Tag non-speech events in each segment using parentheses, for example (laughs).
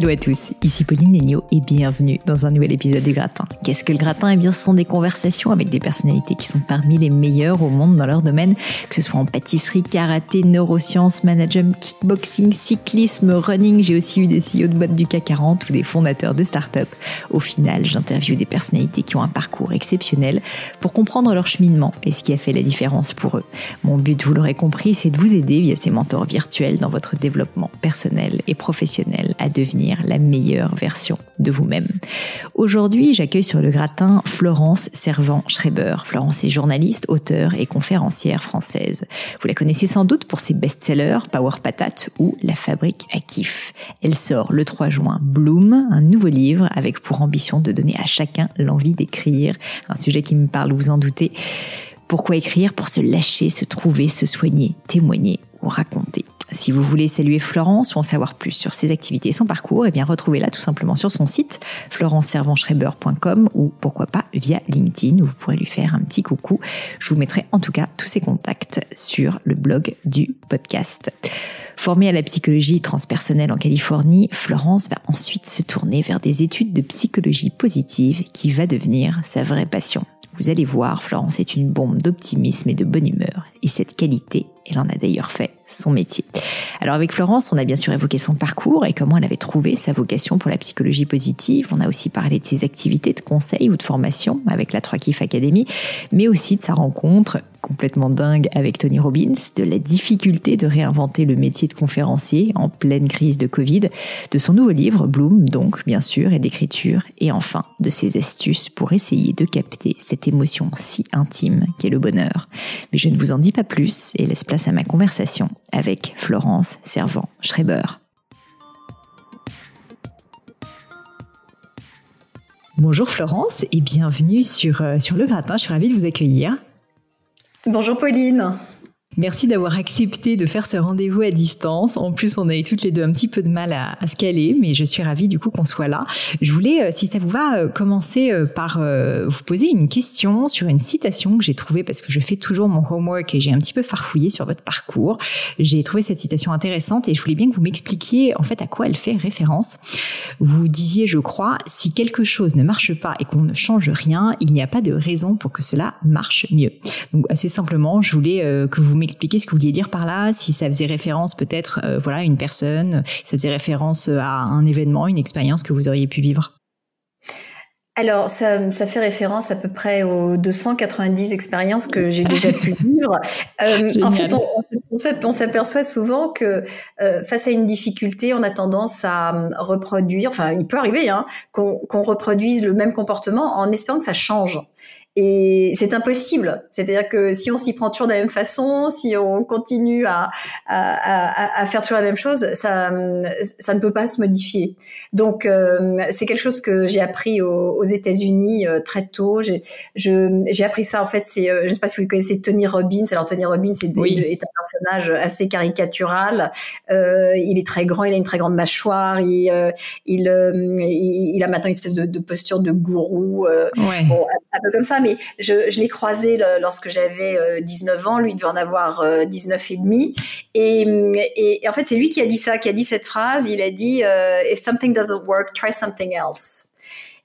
Hello à tous, ici Pauline Legno et bienvenue dans un nouvel épisode du Gratin. Qu'est-ce que le Gratin? Eh bien, ce sont des conversations avec des personnalités qui sont parmi les meilleures au monde dans leur domaine, que ce soit en pâtisserie, karaté, neurosciences, management, kickboxing, cyclisme, running. J'ai aussi eu des CEO de boîtes du CAC 40 ou des fondateurs de start-up. Au final, j'interviewe des personnalités qui ont un parcours exceptionnel pour comprendre leur cheminement et ce qui a fait la différence pour eux. Mon but, vous l'aurez compris, c'est de vous aider via ces mentors virtuels dans votre développement personnel et professionnel à devenir la meilleure version de vous-même. Aujourd'hui, j'accueille sur le gratin Florence Servan-Schreiber. Florence est journaliste, auteure et conférencière française. Vous la connaissez sans doute pour ses best-sellers Power Patate ou La Fabrique à kiff. Elle sort le 3 juin Bloom, un nouveau livre avec pour ambition de donner à chacun l'envie d'écrire, un sujet qui me parle, vous en doutez. Pourquoi écrire Pour se lâcher, se trouver, se soigner, témoigner ou raconter? Si vous voulez saluer Florence ou en savoir plus sur ses activités et son parcours, eh bien retrouvez-la tout simplement sur son site florenceservanschreiber.com ou pourquoi pas via LinkedIn où vous pourrez lui faire un petit coucou. Je vous mettrai en tout cas tous ses contacts sur le blog du podcast. Formée à la psychologie transpersonnelle en Californie, Florence va ensuite se tourner vers des études de psychologie positive qui va devenir sa vraie passion. Vous allez voir, Florence est une bombe d'optimisme et de bonne humeur. Et cette qualité, elle en a d'ailleurs fait son métier. Alors avec Florence, on a bien sûr évoqué son parcours et comment elle avait trouvé sa vocation pour la psychologie positive. On a aussi parlé de ses activités de conseil ou de formation avec la 3 Kif Academy, mais aussi de sa rencontre complètement dingue avec Tony Robbins, de la difficulté de réinventer le métier de conférencier en pleine crise de Covid, de son nouveau livre Bloom donc bien sûr et d'écriture et enfin de ses astuces pour essayer de capter cette émotion si intime qu'est le bonheur. Mais je ne vous en dis pas plus et laisse place à ma conversation avec Florence Servant-Schreiber. Bonjour Florence et bienvenue sur, euh, sur Le Gratin, je suis ravie de vous accueillir. Bonjour Pauline. Merci d'avoir accepté de faire ce rendez-vous à distance. En plus, on a eu toutes les deux un petit peu de mal à, se caler, mais je suis ravie du coup qu'on soit là. Je voulais, euh, si ça vous va, euh, commencer euh, par vous poser une question sur une citation que j'ai trouvée parce que je fais toujours mon homework et j'ai un petit peu farfouillé sur votre parcours. J'ai trouvé cette citation intéressante et je voulais bien que vous m'expliquiez en fait à quoi elle fait référence. Vous disiez, je crois, si quelque chose ne marche pas et qu'on ne change rien, il n'y a pas de raison pour que cela marche mieux. Donc assez simplement, je voulais que vous m'expliquer ce que vous vouliez dire par là, si ça faisait référence peut-être euh, voilà à une personne, ça faisait référence à un événement, une expérience que vous auriez pu vivre. Alors, ça, ça, fait référence à peu près aux 290 expériences que j'ai déjà pu (laughs) vivre. Euh, en fait, on, on s'aperçoit souvent que euh, face à une difficulté, on a tendance à euh, reproduire, enfin, il peut arriver hein, qu'on reproduise le même comportement en espérant que ça change. Et c'est impossible. C'est-à-dire que si on s'y prend toujours de la même façon, si on continue à, à, à, faire toujours la même chose, ça, ça ne peut pas se modifier. Donc, euh, c'est quelque chose que j'ai appris aux, aux États-Unis euh, très tôt. J'ai, j'ai appris ça en fait. C'est, euh, je ne sais pas si vous connaissez Tony Robbins. Alors Tony Robbins est, est un personnage assez caricatural. il est très grand, il a une très grande mâchoire. Il, il, il, a maintenant une espèce de, de posture de gourou, ouais. bon, un peu comme ça mais je, je l'ai croisé lorsque j'avais 19 euh, ans. Lui, il devait en avoir 19 euh, et demi. Et, et, en fait, c'est lui qui a dit ça, qui a dit cette phrase. Il a dit euh, If something doesn't work, try something else.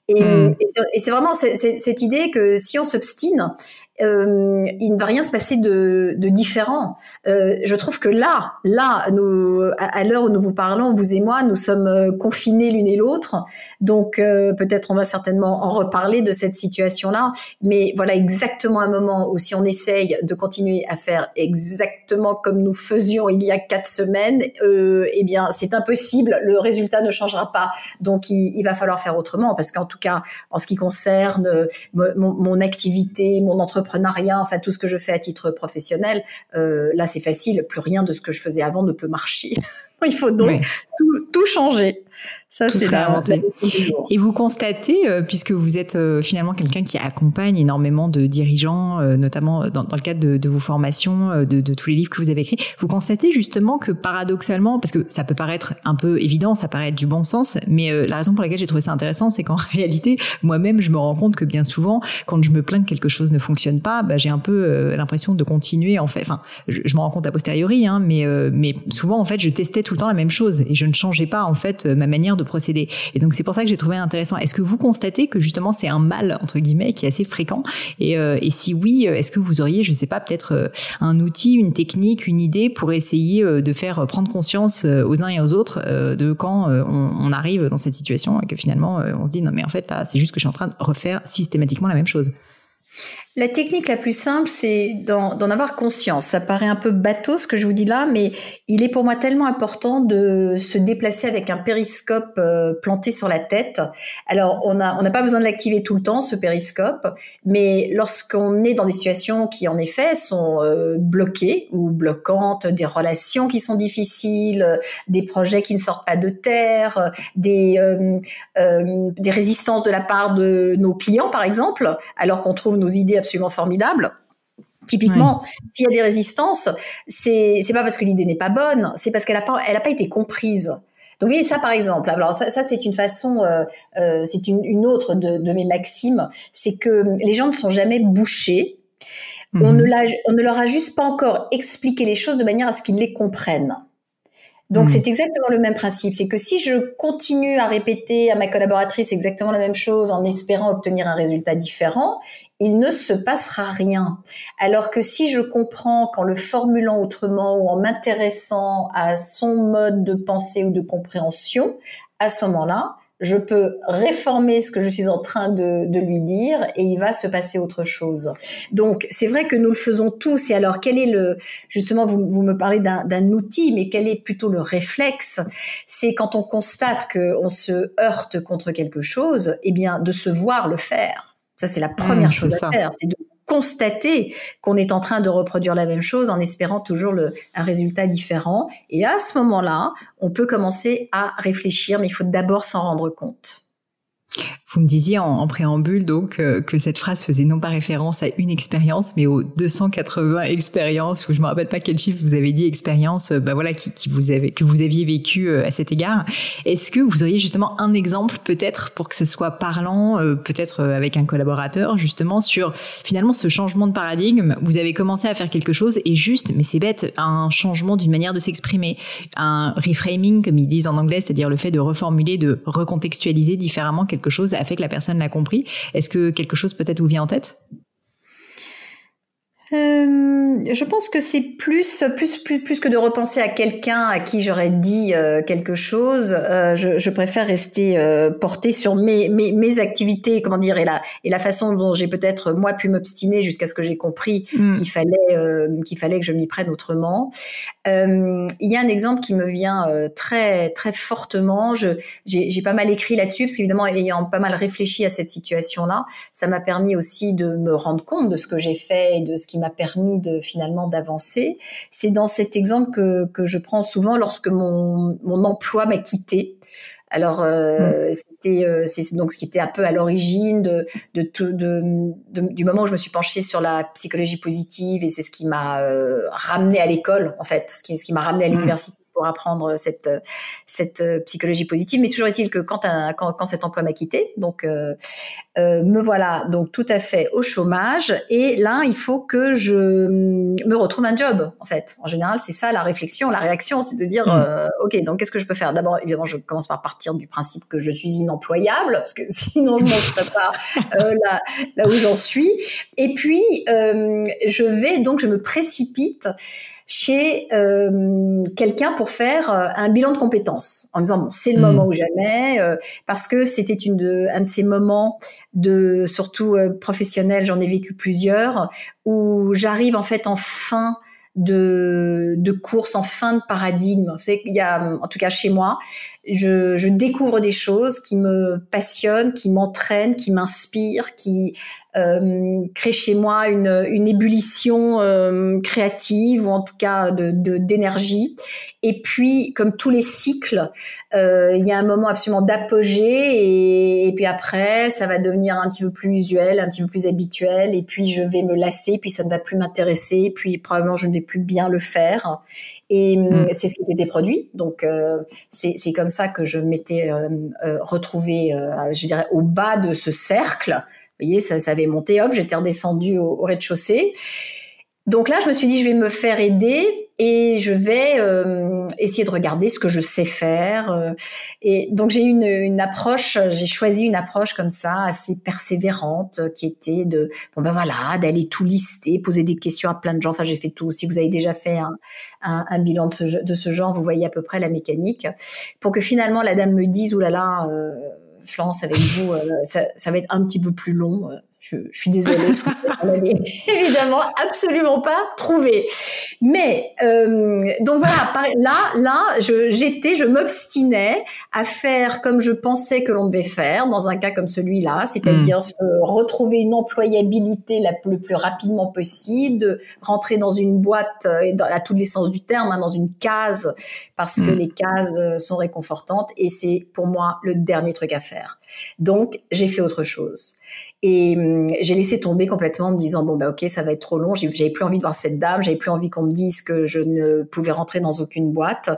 Et, hmm. et c'est vraiment cette idée que si on s'obstine euh, il ne va rien se passer de, de différent. Euh, je trouve que là, là, nous, à, l'heure où nous vous parlons, vous et moi, nous sommes euh, confinés l'une et l'autre. Donc euh, peut-être on va certainement en reparler de cette situation-là. Mais voilà exactement un moment où si on essaye de continuer à faire exactement comme nous faisions il y a quatre semaines, euh, eh bien c'est impossible. Le résultat ne changera pas. Donc il, va falloir faire autrement parce qu'en tout cas, en ce qui concerne mon, mon activité, mon entreprise enfin tout ce que je fais à titre professionnel, euh, là c'est facile, plus rien de ce que je faisais avant ne peut marcher. (laughs) Il faut donc tout changer. Ça, c'est inventé. Et vous constatez, euh, puisque vous êtes euh, finalement quelqu'un qui accompagne énormément de dirigeants, euh, notamment dans, dans, le cadre de, de vos formations, de, de, tous les livres que vous avez écrits, vous constatez justement que paradoxalement, parce que ça peut paraître un peu évident, ça paraît être du bon sens, mais la raison pour laquelle j'ai trouvé ça intéressant, c'est qu'en (laughs) réalité, moi-même, je me rends compte que bien souvent, quand je me plains que quelque chose ne fonctionne pas, bah, j'ai un peu l'impression de continuer. En fait, enfin, je, je me rends compte a posteriori, hein, mais mais souvent en fait, je testais tout le temps la même chose et je ne changeais pas en fait ma manière de procéder. Et donc c'est pour ça que j'ai trouvé intéressant. Est-ce que vous constatez que justement c'est un mal entre guillemets qui est assez fréquent? Et, euh, et si oui, est-ce que vous auriez, je sais pas, peut-être euh, un outil, une technique, une idée pour essayer euh, de faire prendre conscience aux uns et aux autres de quand on, on, arrive dans cette situation et que finalement on se dit non mais en fait là c'est juste que je suis en train de refaire systématiquement la même chose? La technique la plus simple, c'est d'en avoir conscience. Ça paraît un peu bateau ce que je vous dis là, mais il est pour moi tellement important de se déplacer avec un périscope euh, planté sur la tête. Alors, on n'a pas besoin de l'activer tout le temps, ce périscope, mais lorsqu'on est dans des situations qui, en effet, sont euh, bloquées ou bloquantes, des relations qui sont difficiles, des projets qui ne sortent pas de terre, des, euh, des résistances de la part de nos clients, par exemple, alors qu'on trouve nos idées absolument formidable. Typiquement, s'il y a des résistances, c'est c'est pas parce que l'idée n'est pas bonne, c'est parce qu'elle a pas elle a pas été comprise. Donc, vous voyez ça par exemple. Alors ça, ça c'est une façon, euh, euh, c'est une, une, autre de, de mes maximes, c'est que les gens ne sont jamais bouchés. On, mhm. ne l'a, on ne leur a juste pas encore expliqué les choses de manière à ce qu'ils les comprennent. Donc, mhm. c'est exactement le même principe. C'est que si je continue à répéter à ma collaboratrice exactement la même chose en espérant obtenir un résultat différent, il ne se passera rien. Alors que si je comprends qu'en le formulant autrement ou en m'intéressant à son mode de pensée ou de compréhension, à ce moment-là, je peux réformer ce que je suis en train de, de, lui dire et il va se passer autre chose. Donc c'est vrai que nous le faisons tous. Et alors quel est le justement vous, vous me parlez d'un outil, mais quel est plutôt le réflexe? C'est quand on constate qu'on se heurte contre quelque chose, eh bien de se voir le faire. Ça, c'est la première mmh, chose à faire, c'est de constater qu'on est en train de reproduire la même chose en espérant toujours le, un résultat différent. Et à ce moment-là, on peut commencer à réfléchir, mais il faut d'abord s'en rendre compte. Vous me disiez en, préambule donc euh, que cette phrase faisait non pas référence à une expérience, mais aux 280 expériences, ou je me rappelle pas quel chiffre vous avez dit expérience, euh, bah voilà, qui, qui, vous avez que vous aviez vécu euh, à cet égard. Est-ce que vous auriez justement un exemple peut-être pour que ce soit parlant, peut-être avec un collaborateur justement sur finalement ce changement de paradigme? Vous avez commencé à faire quelque chose et juste, mais c'est bête, un changement d'une manière de s'exprimer, un reframing comme ils disent en anglais, c'est-à-dire le fait de reformuler, de recontextualiser différemment quelque chose a fait que la personne l'a compris. Est-ce que quelque chose peut-être vous vient en tête? Euh, je pense que c'est plus, plus, plus, plus que de repenser à quelqu'un à qui j'aurais dit euh, quelque chose. Euh, je, je, préfère rester portée sur mes, mes, mes, activités, comment dire, et la, et la façon dont j'ai peut-être moi pu m'obstiner jusqu'à ce que j'ai compris hmm. qu'il fallait, qu'il fallait que je m'y prenne autrement. Il y a un exemple qui me vient très, très fortement. J'ai pas mal écrit là-dessus parce qu'évidemment, ayant pas mal réfléchi à cette situation-là, ça m'a permis aussi de me rendre compte de ce que j'ai fait et de ce qui m'a permis de finalement d'avancer. C'est dans cet exemple que, que je prends souvent lorsque mon, mon emploi m'a quitté. Alors euh, mm. c'était euh, c'est donc ce qui était un peu à l'origine de, de, de, de, du moment où je me suis penchée sur la psychologie positive et c'est ce qui m'a euh, ramené à l'école en fait, ce qui, ce qui m'a ramené à mm. l'université pour apprendre cette cette psychologie positive. Mais toujours est-il que quand, quand, quand cet emploi m'a quitté, donc me voilà donc tout à fait au chômage. Et là, il faut que je me retrouve un job. En fait, en général, c'est ça la réflexion, la réaction, c'est de dire mmh. ok, donc qu'est-ce que je peux faire? D'abord, évidemment, je commence par partir du principe que je suis inemployable parce que (laughs) sinon je n'en serais pas là, là où j'en suis. Et puis, euh, je vais donc, je me précipite chez euh, quelqu'un pour faire euh, un bilan de compétences en disant bon c'est le hmm. moment ou jamais parce que c'était une de, un de ces moments de surtout professionnel j'en ai vécu plusieurs où j'arrive en fait en fin de, de course en fin de paradigme. Vous savez, il y a, en tout cas chez moi, je, je découvre des choses qui me passionnent, qui m'entraînent, qui m'inspirent, qui euh, crée chez moi une, une ébullition euh, créative ou en tout cas de d'énergie. Et puis, comme tous les cycles, euh, il y a un moment absolument d'apogée et, et, puis après, ça va devenir un petit peu plus usuel, un petit peu plus habituel. Et puis, je vais me lasser, puis ça ne va plus m'intéresser, puis probablement je ne vais plus bien le faire. Et mm. c'est ce qui s'était produit. Donc, euh, c'est comme ça que je m'étais euh, euh, retrouvée, je dirais, au bas de ce cercle vous voyez, ça, ça avait monté, hop, j'étais redescendue au, rez-de-chaussée. Donc là, je me suis dit, je vais me faire aider et je vais euh, essayer de regarder ce que je sais faire. Euh. et donc j'ai une, une approche, j'ai choisi une approche comme ça, assez persévérante, qui était de, bon ben voilà, d'aller tout lister, poser des questions à plein de gens. Enfin, j'ai fait tout. Si vous avez déjà fait un, un, un bilan de ce, de ce, genre, vous voyez à peu près la mécanique, pour que finalement la dame me dise, oulala. Euh, Florence, avec vous, euh, ça, va être un petit peu plus long. Euh, je, suis désolée parce que je (laughs) évidemment absolument pas trouvé. Mais euh, donc voilà, là, là, j'étais, je, m'obstinais à faire comme je pensais que l'on devait faire dans un cas comme celui-là, c'est-à-dire hmm. retrouver une employabilité la, le plus rapidement possible, de rentrer dans une boîte à tous les sens du terme, hein, dans une case parce que hmm. les cases sont réconfortantes et c'est pour moi le dernier truc à faire. Donc j'ai fait autre chose. Et hum, j'ai laissé tomber complètement en me disant bon bah ok ça va être trop long. J'avais plus envie de voir cette dame, j'avais plus envie qu'on me dise que je ne pouvais rentrer dans aucune boîte.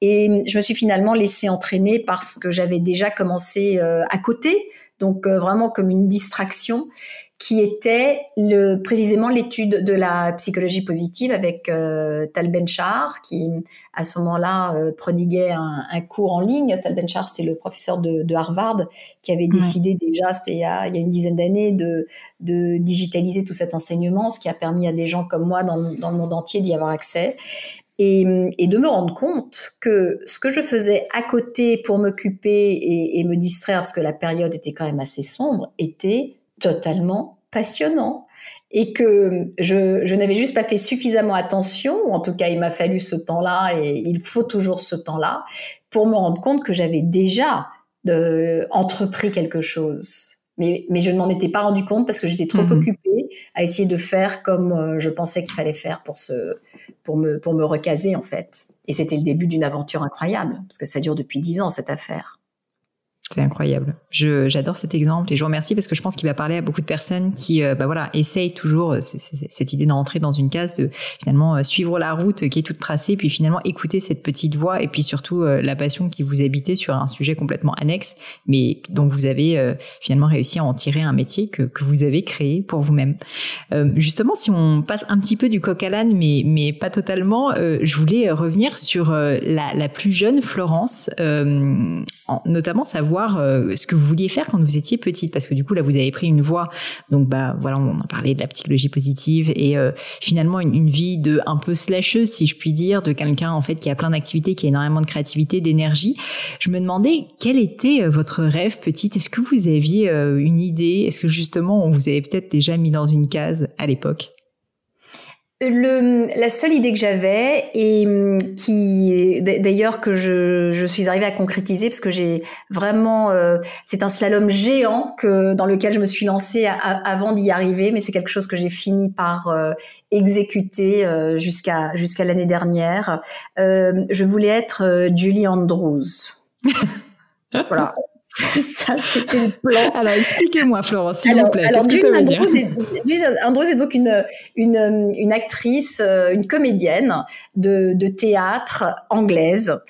Et hum, je me suis finalement laissée entraîner parce que j'avais déjà commencé euh, à côté, donc euh, vraiment comme une distraction qui était le, précisément l'étude de la psychologie positive avec euh, Tal Benchar, qui à ce moment-là euh, prodiguait un, un, cours en ligne. Tal Benchar, c'est le professeur de, de, Harvard qui avait décidé déjà, c'était il, y a, il y a une dizaine d'années, de, de digitaliser tout cet enseignement, ce qui a permis à des gens comme moi dans, dans le monde entier d'y avoir accès. Et, et, de me rendre compte que ce que je faisais à côté pour m'occuper et, et me distraire, parce que la période était quand même assez sombre, était totalement passionnant et que je, je n'avais juste pas fait suffisamment attention, ou en tout cas il m'a fallu ce temps-là et il faut toujours ce temps-là pour me rendre compte que j'avais déjà de, entrepris quelque chose. Mais, mais je ne m'en étais pas rendu compte parce que j'étais trop mhm. occupée à essayer de faire comme euh, je pensais qu'il fallait faire pour, se, pour, me, pour me recaser en fait. Et c'était le début d'une aventure incroyable parce que ça dure depuis dix ans cette affaire. C'est incroyable. Je, j'adore cet exemple et je vous remercie parce que je pense qu'il va parler à beaucoup de personnes qui, euh, bah voilà, essayent toujours euh, cette idée d'entrer dans une case, de finalement euh, suivre la route qui est toute tracée, puis finalement écouter cette petite voix et puis surtout la passion qui vous habitait sur un sujet complètement annexe, mais dont vous avez finalement réussi à en tirer un métier que, que vous avez créé pour vous-même. justement, si on passe un petit peu du coq à l'âne, mais mais pas totalement, je voulais revenir sur la plus jeune Florence, notamment sa voix euh, ce que vous vouliez faire quand vous étiez petite, parce que du coup là vous avez pris une voie, donc bah voilà on a parlé de la psychologie positive et euh, finalement une, vie de un peu slasheuse si je puis dire, de quelqu'un en fait qui a plein d'activités, qui a énormément de créativité, d'énergie. Je me demandais quel était euh, votre rêve petite. Est-ce que vous aviez une idée? Est-ce que justement on vous avait peut-être déjà mis dans une case à l'époque? Le, la seule idée que j'avais et hum, qui d'ailleurs que je, je, suis arrivée à concrétiser parce que j'ai vraiment euh, c'est un slalom géant que dans lequel je me suis lancée avant d'y arriver mais c'est quelque chose que j'ai fini par euh, exécuter euh, jusqu'à jusqu'à l'année dernière. Je voulais être Julie Andrews. (laughs) Voilà (laughs) ça, c'était le plan. Alors, expliquez-moi, Florence, s'il vous plaît. Qu'est-ce que ça veut dire Andrews est donc une, une, une actrice, euh, une comédienne de, de théâtre anglaise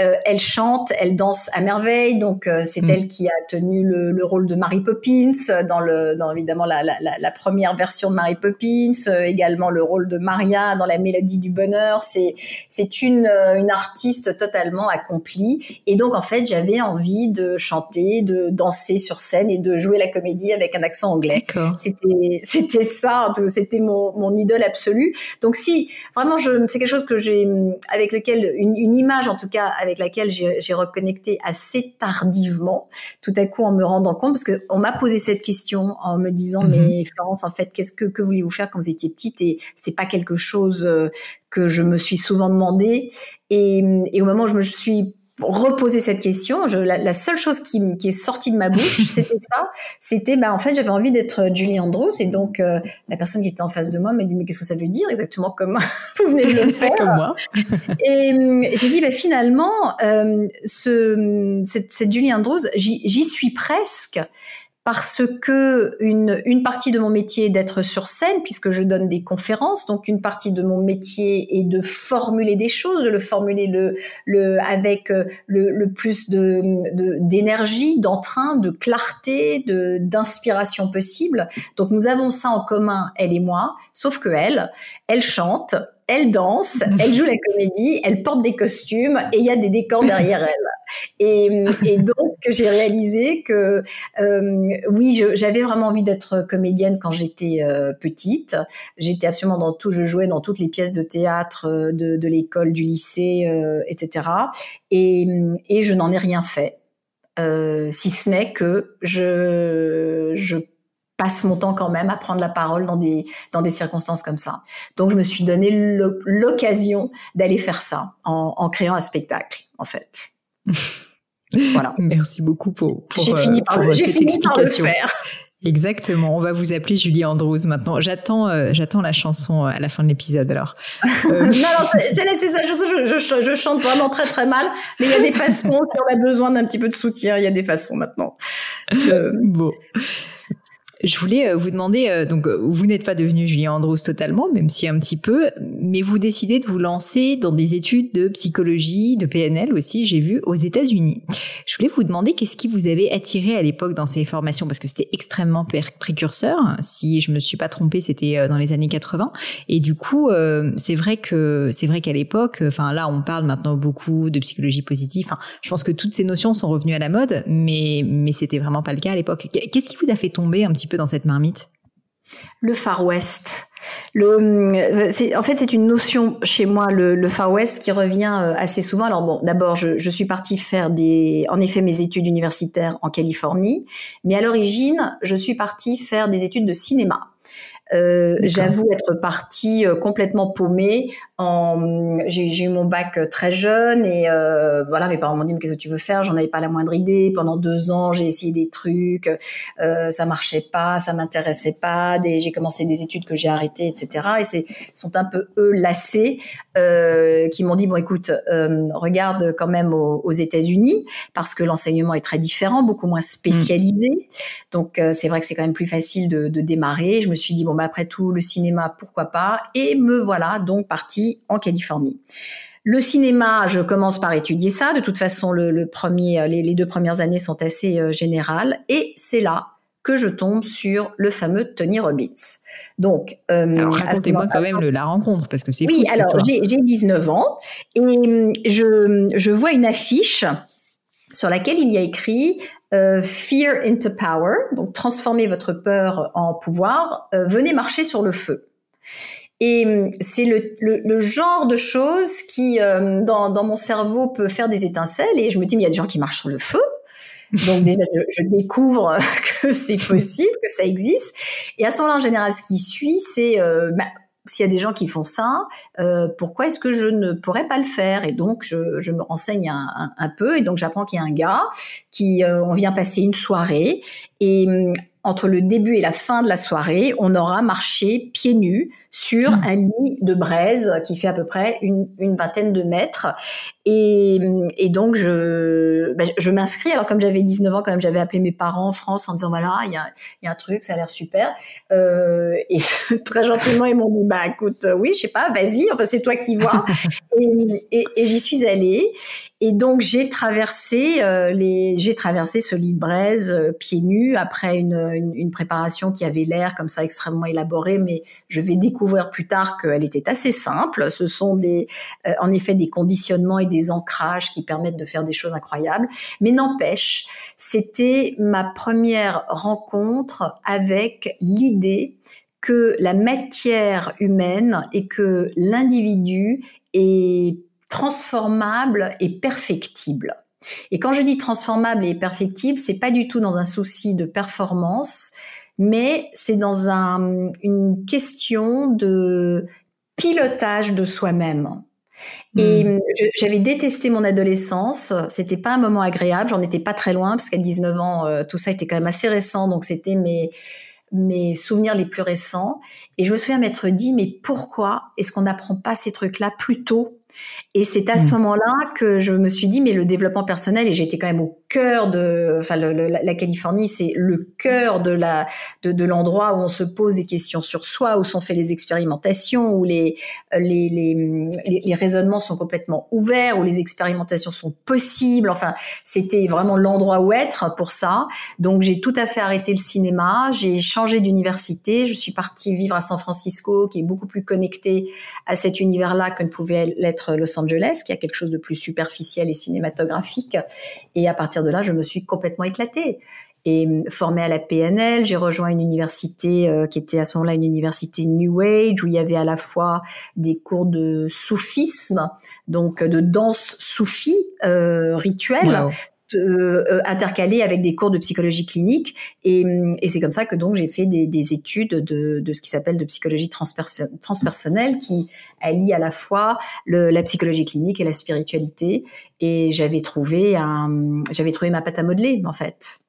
euh, elle chante, elle danse à merveille. Donc euh, c'est mm. elle qui a tenu le, le, rôle de Mary Poppins dans le, dans évidemment la, la, la première version de Mary Poppins, euh, également le rôle de Maria dans La Mélodie du Bonheur. C'est c'est une une artiste totalement accomplie. Et donc en fait j'avais envie de chanter, de danser sur scène et de jouer la comédie avec un accent anglais. C'était c'était ça, c'était mon mon idole absolue. Donc si vraiment je c'est quelque chose que j'ai avec lequel une, une image en tout cas avec laquelle j'ai reconnecté assez tardivement, tout à coup en me rendant compte, parce qu'on m'a posé cette question en me disant, mhm. mais Florence, en fait, qu'est-ce que, que vouliez-vous faire quand vous étiez petite? Et c'est pas quelque chose euh, que je me suis souvent demandé. Et, et au moment où je me suis reposer cette question, je, la, seule chose qui, qui, est sortie de ma bouche, (laughs) c'était ça. C'était, bah, en fait, j'avais envie d'être Julie Andrews. Et donc, euh, la personne qui était en face de moi m'a dit, mais qu'est-ce que ça veut dire exactement comme (laughs) vous venez de le (laughs) faire Comme moi. et hum, j'ai dit, bah, finalement, euh, ce, cette, cette Julie Andrews, j'y suis presque parce que une, une partie de mon métier est d'être sur scène puisque je donne des conférences. Donc une partie de mon métier est de formuler des choses de le formuler le, le avec euh, le, le plus de d'énergie d'entrain de clarté de d'inspiration possible. Donc nous avons ça en commun elle et moi. Sauf que elle elle chante elle danse, elle joue la comédie, elle porte des costumes et il y a des décors derrière elle. Et, donc j'ai réalisé que euh, oui, j'avais vraiment envie d'être comédienne quand j'étais euh, petite. J'étais absolument dans tout, je jouais dans toutes les pièces de théâtre euh, de, l'école, du lycée, etc. Et, je n'en ai rien fait, si ce n'est que je passe mon temps quand même à prendre la parole dans des, dans des circonstances comme ça. Donc, je me suis donné l'occasion d'aller faire ça en, en, créant un spectacle, en fait. (laughs) voilà. Merci beaucoup pour, pour, j'ai fini par, pour cette fini explication. Par le faire. Exactement. On va vous appeler Julie Andrews maintenant. J'attends, euh, j'attends la chanson euh, à la fin de l'épisode. Alors. (laughs) Euh... non, non, c'est, ça. Je, je, je, je, chante vraiment très très mal, mais il y a des (laughs) façons. si on a besoin d'un petit peu de soutien, il y a des façons maintenant. Euh... Bon. Je voulais euh, vous demander, euh, donc euh, vous n'êtes pas devenu Julien Andrews totalement, même si un petit peu, mais vous décidez de vous lancer dans des études de psychologie, de PNL aussi, j'ai vu, aux États-Unis. Je voulais vous demander qu'est-ce qui vous avait attiré à l'époque dans ces formations, parce que c'était extrêmement précurseur. Si je me suis pas trompée, c'était dans les années 80. Et du coup, c'est vrai que c'est vrai qu'à l'époque, enfin là, on parle maintenant beaucoup de psychologie positive. Enfin, je pense que toutes ces notions sont revenues à la mode, mais mais c'était vraiment pas le cas à l'époque. Qu'est-ce qui vous a fait tomber un petit peu dans cette marmite? Le Far West. Le, en fait, c'est une notion chez moi, le, Far West, qui revient euh, assez souvent. Alors bon, d'abord, je, je, suis partie faire des, en effet, mes études universitaires en Californie, mais à l'origine, je suis partie faire des études de cinéma. Euh, J'avoue être partie euh, complètement paumée. J'ai eu mon bac euh, très jeune et euh, voilà, mes parents m'ont dit mais qu'est-ce que tu veux faire? J'en avais pas la moindre idée. Pendant deux ans, j'ai essayé des trucs, euh, ça marchait pas, ça m'intéressait pas. J'ai commencé des études que j'ai arrêtées, etc. Et c'est sont un peu eux lassés euh, qui m'ont dit bon écoute, regarde quand même aux, aux États-Unis parce que l'enseignement est très différent, beaucoup moins spécialisé. Mmh. Donc c'est vrai que c'est quand même plus facile de, de démarrer. Je me suis dit bon après tout, le cinéma, pourquoi pas? Et me voilà donc partie en Californie. Le cinéma, je commence par étudier ça. De toute façon, le, premier, les, deux premières années sont assez euh, générales. Et c'est là que je tombe sur le fameux Tony Robbins. Donc, euh, alors racontez-moi quand même la rencontre parce que c'est oui. alors j'ai 19 ans et hum, je, je vois une affiche sur laquelle il y a écrit euh, Fear into Power, donc transformer votre peur en pouvoir, euh, venez marcher sur le feu. Et hum, c'est le, le, genre de choses qui, euh, dans, dans, mon cerveau, peut faire des étincelles. Et je me dis, mais il y a des gens qui marchent sur le feu. Donc déjà, je, je découvre (laughs) que c'est possible, que ça existe. Et à ce moment-là, en général, ce qui suit, c'est euh, bah, s'il y a des gens qui font ça, euh, pourquoi est-ce que je ne pourrais pas le faire? Et donc, je, je me renseigne un, un, un, peu et donc j'apprends qu'il y a un gars qui, euh, on vient passer une soirée et entre le début et la fin de la soirée, on aura marché pieds nus sur hmm. un lit de braise qui fait à peu près une, vingtaine de mètres. Et, donc, je, ben, je m'inscris. Alors, comme j'avais 19 ans, quand même, j'avais appelé mes parents en France en disant, voilà, il y a, y a un truc, ça a l'air super. Euh, et (laughs) très gentiment, ils m'ont dit, bah, écoute, oui, je sais pas, vas-y, enfin, c'est toi qui vois. (laughs) et, et j'y suis allée. Et donc j'ai traversé euh, les, j'ai traversé ce lit de braise euh, pieds nus après une, une, une préparation qui avait l'air comme ça extrêmement élaborée, mais je vais découvrir plus tard qu'elle était assez simple. Ce sont des, euh, en effet, des conditionnements et des ancrages qui permettent de faire des choses incroyables. Mais n'empêche, c'était ma première rencontre avec l'idée que la matière humaine et que l'individu est transformable et perfectible. Et quand je dis transformable et perfectible, c'est pas du tout dans un souci de performance, mais c'est dans un, une question de pilotage de soi-même. Et hmm. j'avais détesté mon adolescence. C'était pas un moment agréable. J'en étais pas très loin parce qu'à 19 ans, euh, tout ça était quand même assez récent. Donc c'était mes mes souvenirs les plus récents. Et je me souviens m'être dit, mais pourquoi est-ce qu'on n'apprend pas ces trucs-là plus tôt? Et c'est à ce mm. moment-là que je me suis dit, mais le développement personnel, et j'étais quand même au cœur de, enfin, la Californie, c'est le cœur de la, de, de l'endroit où on se pose des questions sur soi, où sont faites les expérimentations, où les, les, les, les, raisonnements sont complètement ouverts, où les expérimentations sont possibles. Enfin, c'était vraiment l'endroit où être pour ça. Donc, j'ai tout à fait arrêté le cinéma. J'ai changé d'université. Je suis partie vivre à San Francisco, qui est beaucoup plus connecté à cet univers-là que ne pouvait l'être Los Angeles, qui a quelque chose de plus superficiel et cinématographique. Et à partir de là, je me suis complètement éclatée. Et hum, formée à la PNL, j'ai rejoint une université euh, qui était à ce moment-là une université New Age où il y avait à la fois des cours de soufisme, donc de danse soufie euh, rituelle, euh, euh, intercalé avec des cours de psychologie clinique. Et, et c'est comme ça que donc j'ai fait des, des, études de, de ce qui s'appelle de psychologie transpersonnelle qui allie à la fois le, la psychologie clinique et la spiritualité. Et j'avais trouvé j'avais trouvé ma pâte à modeler en fait.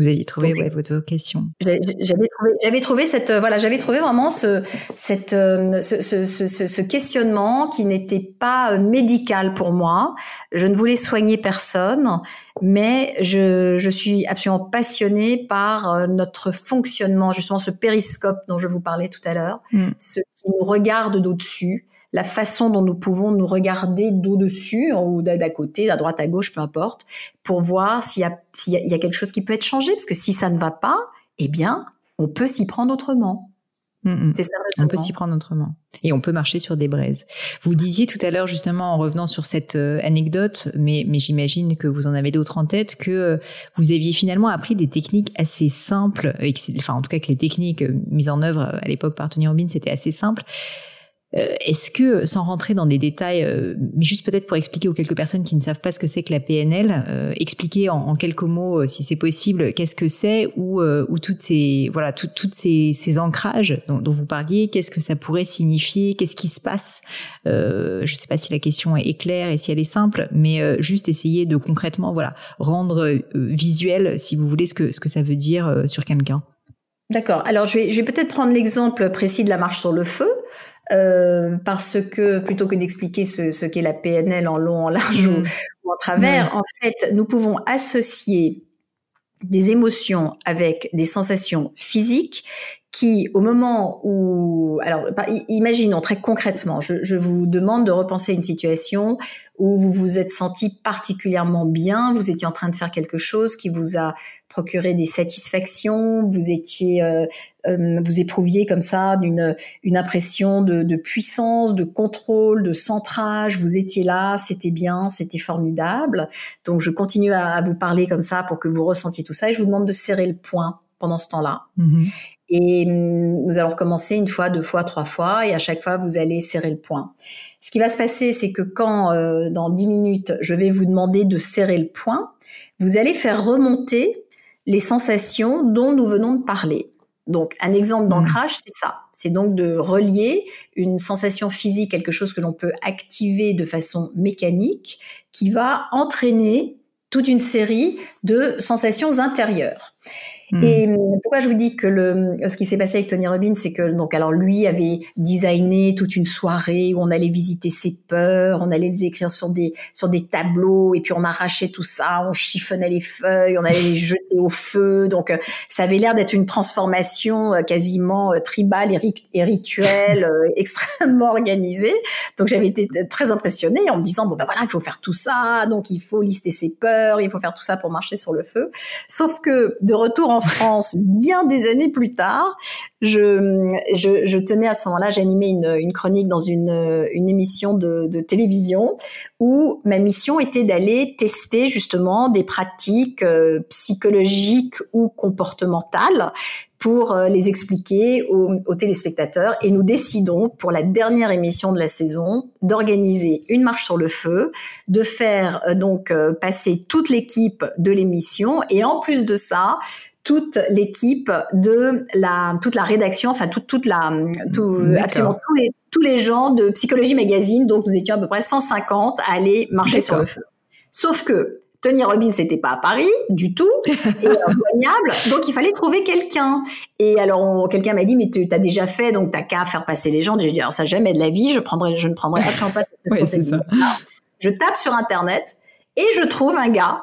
Vous aviez trouvé ouais, votre vocation. J'avais trouvé, cette, voilà, j'avais trouvé vraiment ce, cette, euh, ce, ce, ce, ce questionnement qui n'était pas euh, médical pour moi. Je ne voulais soigner personne, mais je, je suis absolument passionnée par euh, notre fonctionnement, justement ce périscope dont je vous parlais tout à l'heure, mm. ce qui nous regarde d'au-dessus, la façon dont nous pouvons nous regarder d'au-dessus ou d'à côté, à droite, à gauche, peu importe, pour voir s'il y, y, a quelque chose qui peut être changé. Parce que si ça ne va pas, eh bien, on peut s'y prendre autrement. Mm, mm. C'est ça, on peut s'y prendre autrement. Et on peut marcher sur des braises. Vous disiez tout à l'heure, justement, en revenant sur cette euh, anecdote, mais, mais j'imagine que vous en avez d'autres en tête, que euh, vous aviez finalement appris des techniques assez simples, enfin, en tout cas, que les techniques euh, mises en œuvre à l'époque par Tony Robbins étaient assez simples. Euh, est-ce que, sans rentrer dans des détails, euh, mais juste peut-être pour expliquer aux quelques personnes qui ne savent pas ce que c'est que la PNL, euh, expliquer en, quelques mots, si c'est possible, qu'est-ce que c'est ou, ou toutes ces voilà toutes ces, ces ancrages dont, dont, vous parliez, qu'est-ce que ça pourrait signifier, qu'est-ce qui se passe Je ne sais pas si la question est claire et si elle est simple, mais juste essayer de concrètement voilà rendre visuel, si vous voulez, ce que ce que ça veut dire sur quelqu'un. D'accord. Alors je vais, je vais peut-être prendre l'exemple précis de la marche sur le feu. Euh, parce que plutôt que d'expliquer ce, ce qu'est la PNL en long, en large ou, mm. en travers, mm. en fait, nous pouvons associer des émotions avec des sensations physiques qui, au moment où, alors, imaginons très concrètement, je, je, vous demande de repenser une situation où vous vous êtes senti particulièrement bien, vous étiez en train de faire quelque chose qui vous a procuré des satisfactions, vous étiez, euh, euh, vous éprouviez comme ça d'une une impression de, de, puissance, de contrôle, de centrage. Vous étiez là, c'était bien, c'était formidable. Donc je continue à, vous parler comme ça pour que vous ressentiez tout ça et je vous demande de serrer le point pendant ce temps-là. Mm-hmm. Et nous allons recommencer une fois, deux fois, trois fois, et à chaque fois, vous allez serrer le point. Ce qui va se passer, c'est que quand, euh, dans dix minutes, je vais vous demander de serrer le point, vous allez faire remonter les sensations dont nous venons de parler. Donc, un exemple mmh. d'ancrage, c'est ça. C'est donc de relier une sensation physique, quelque chose que l'on peut activer de façon mécanique, qui va entraîner toute une série de sensations intérieures. Hmm. Et pourquoi je vous dis que le, ce qui s'est passé avec Tony Robbins, c'est que donc alors lui avait designé toute une soirée où on allait visiter ses peurs, on allait les écrire sur des sur des tableaux et puis on arrachait tout ça, on chiffonnait les feuilles, on allait les (laughs) jeter au feu. Donc euh, ça avait l'air d'être une transformation euh, quasiment euh, tribale et, rituelle, (laughs) extrêmement organisée. Donc j'avais été très impressionnée en me disant bon ben voilà il faut faire tout ça, donc il faut lister ses peurs, il faut faire tout ça pour marcher sur le feu. Sauf que de retour en France, bien des années plus tard, je, tenais à ce moment-là, j'animais une, chronique dans une, émission de, télévision où ma mission était d'aller tester justement des pratiques euh, psychologiques ou comportementales pour euh, les expliquer aux, aux, téléspectateurs. Et nous décidons, pour la dernière émission de la saison, d'organiser une marche sur le feu, de faire euh, donc passer toute l'équipe de l'émission, et en plus de ça, toute l'équipe de la toute la rédaction, enfin toute toute la tout, absolument tous les tous les gens de Psychologie Magazine. Donc nous étions à peu près 150 à aller marcher sur le feu. Sauf que Tony Robbins n'était pas à Paris du tout (laughs) et injoignable, donc il fallait trouver quelqu'un. Et alors quelqu'un m'a dit mais tu as déjà fait donc t'as qu'à faire passer les gens. J'ai dit alors ça jamais de la vie, je prendrai je ne prendrai absolument pas de (laughs) ça. Je tape sur internet et je trouve un gars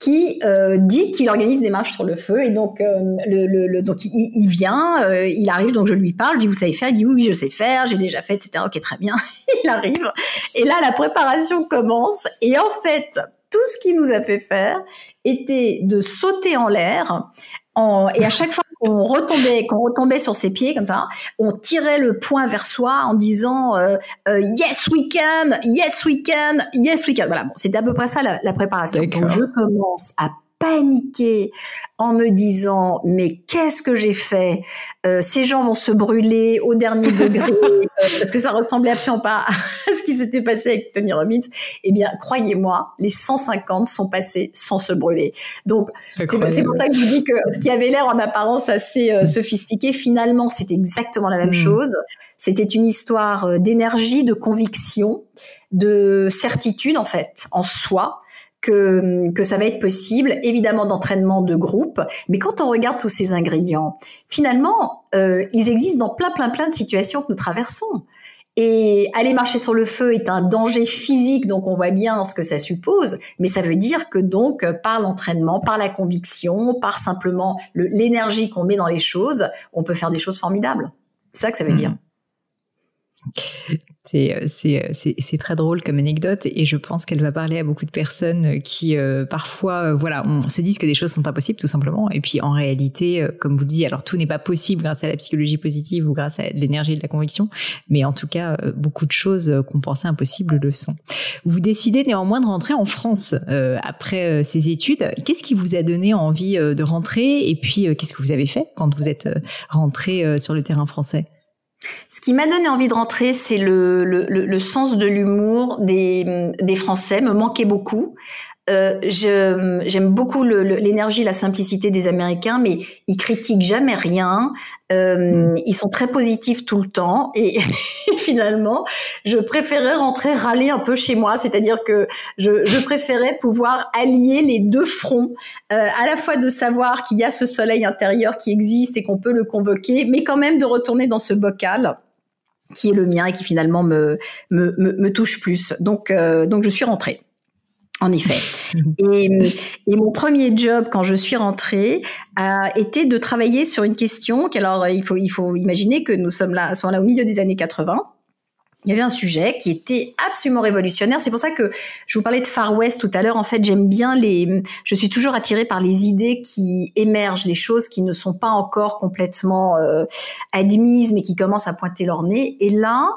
qui euh, dit qu'il organise des marches sur le feu et donc euh, le, le, donc il, il vient, euh, il arrive donc je lui parle, je dis vous savez faire, il dit oui oui je sais faire, j'ai déjà fait etc ok très bien, (laughs) il arrive. Et là la préparation commence. Et en fait tout ce qu'il nous a fait faire était de sauter en l'air en, et à chaque fois qu'on retombait, qu'on retombait sur ses pieds comme ça, on tirait le poing vers soi en disant euh, euh, yes we can, yes we can, yes we can. Voilà, bon, c'était à peu près ça la, la préparation. Donc je commence à paniquer en me disant mais qu'est-ce que j'ai fait? Euh, Ces gens vont se brûler au dernier (laughs) degré euh, parce que ça ressemblait absolument pas à (laughs) ce qui s'était passé avec Tony Robbins. Eh bien, croyez-moi, les 150 sont passés sans se brûler. Donc c'est pour ça que je vous dis que ce qui avait l'air en apparence assez euh, sophistiqué, finalement, c'est exactement la même hmm. chose. C'était une histoire d'énergie, de conviction, de certitude en fait en soi que, que ça va être possible, évidemment d'entraînement de groupe, mais quand on regarde tous ces ingrédients, finalement, euh, ils existent dans plein, plein, plein de situations que nous traversons. Et aller marcher sur le feu est un danger physique, donc on voit bien ce que ça suppose, mais ça veut dire que donc par l'entraînement, par la conviction, par simplement l'énergie qu'on met dans les choses, on peut faire des choses formidables. C'est ça que ça veut mmh. dire. C'est, euh, euh, c'est, c'est très drôle comme anecdote et je pense qu'elle va parler à beaucoup de personnes qui euh, parfois, voilà, on se disent que des choses sont impossibles tout simplement et puis en réalité, comme vous dites, alors tout n'est pas possible grâce à la psychologie positive ou grâce à l'énergie de la conviction, mais en tout cas, beaucoup de choses qu'on pensait impossibles le sont. Vous décidez néanmoins de rentrer en France après ces études. Qu'est-ce qui vous a donné envie de rentrer? Et puis qu'est-ce que vous avez fait quand vous êtes rentré sur le terrain français? Ce qui m'a donné envie de rentrer, c'est le, le, le, sens de l'humour des, des Français, me manquait beaucoup. Euh, j'aime beaucoup l'énergie, la simplicité des Américains, mais ils critiquent jamais rien. Euh, mm. Ils sont très positifs tout le temps, et, (laughs) finalement, je préférais rentrer râler un peu chez moi, c'est-à-dire que je, je, préférais pouvoir allier les deux fronts, euh, à la fois de savoir qu'il y a ce soleil intérieur qui existe et qu'on peut le convoquer, mais quand même de retourner dans ce bocal qui est le mien et qui finalement me, me, me, me touche plus. Donc, euh, donc je suis rentrée. En effet. (laughs) Et, et, mon premier job quand je suis rentrée a été de travailler sur une question. Alors il faut il faut imaginer que nous sommes là à ce moment-là au milieu des années 80 il y avait un sujet qui était absolument révolutionnaire. C'est pour ça que je vous parlais de Far West tout à l'heure. En fait, j'aime bien les, je suis toujours attirée par les idées qui émergent, les choses qui ne sont pas encore complètement euh, admises, mais qui commencent à pointer leur nez. Et là,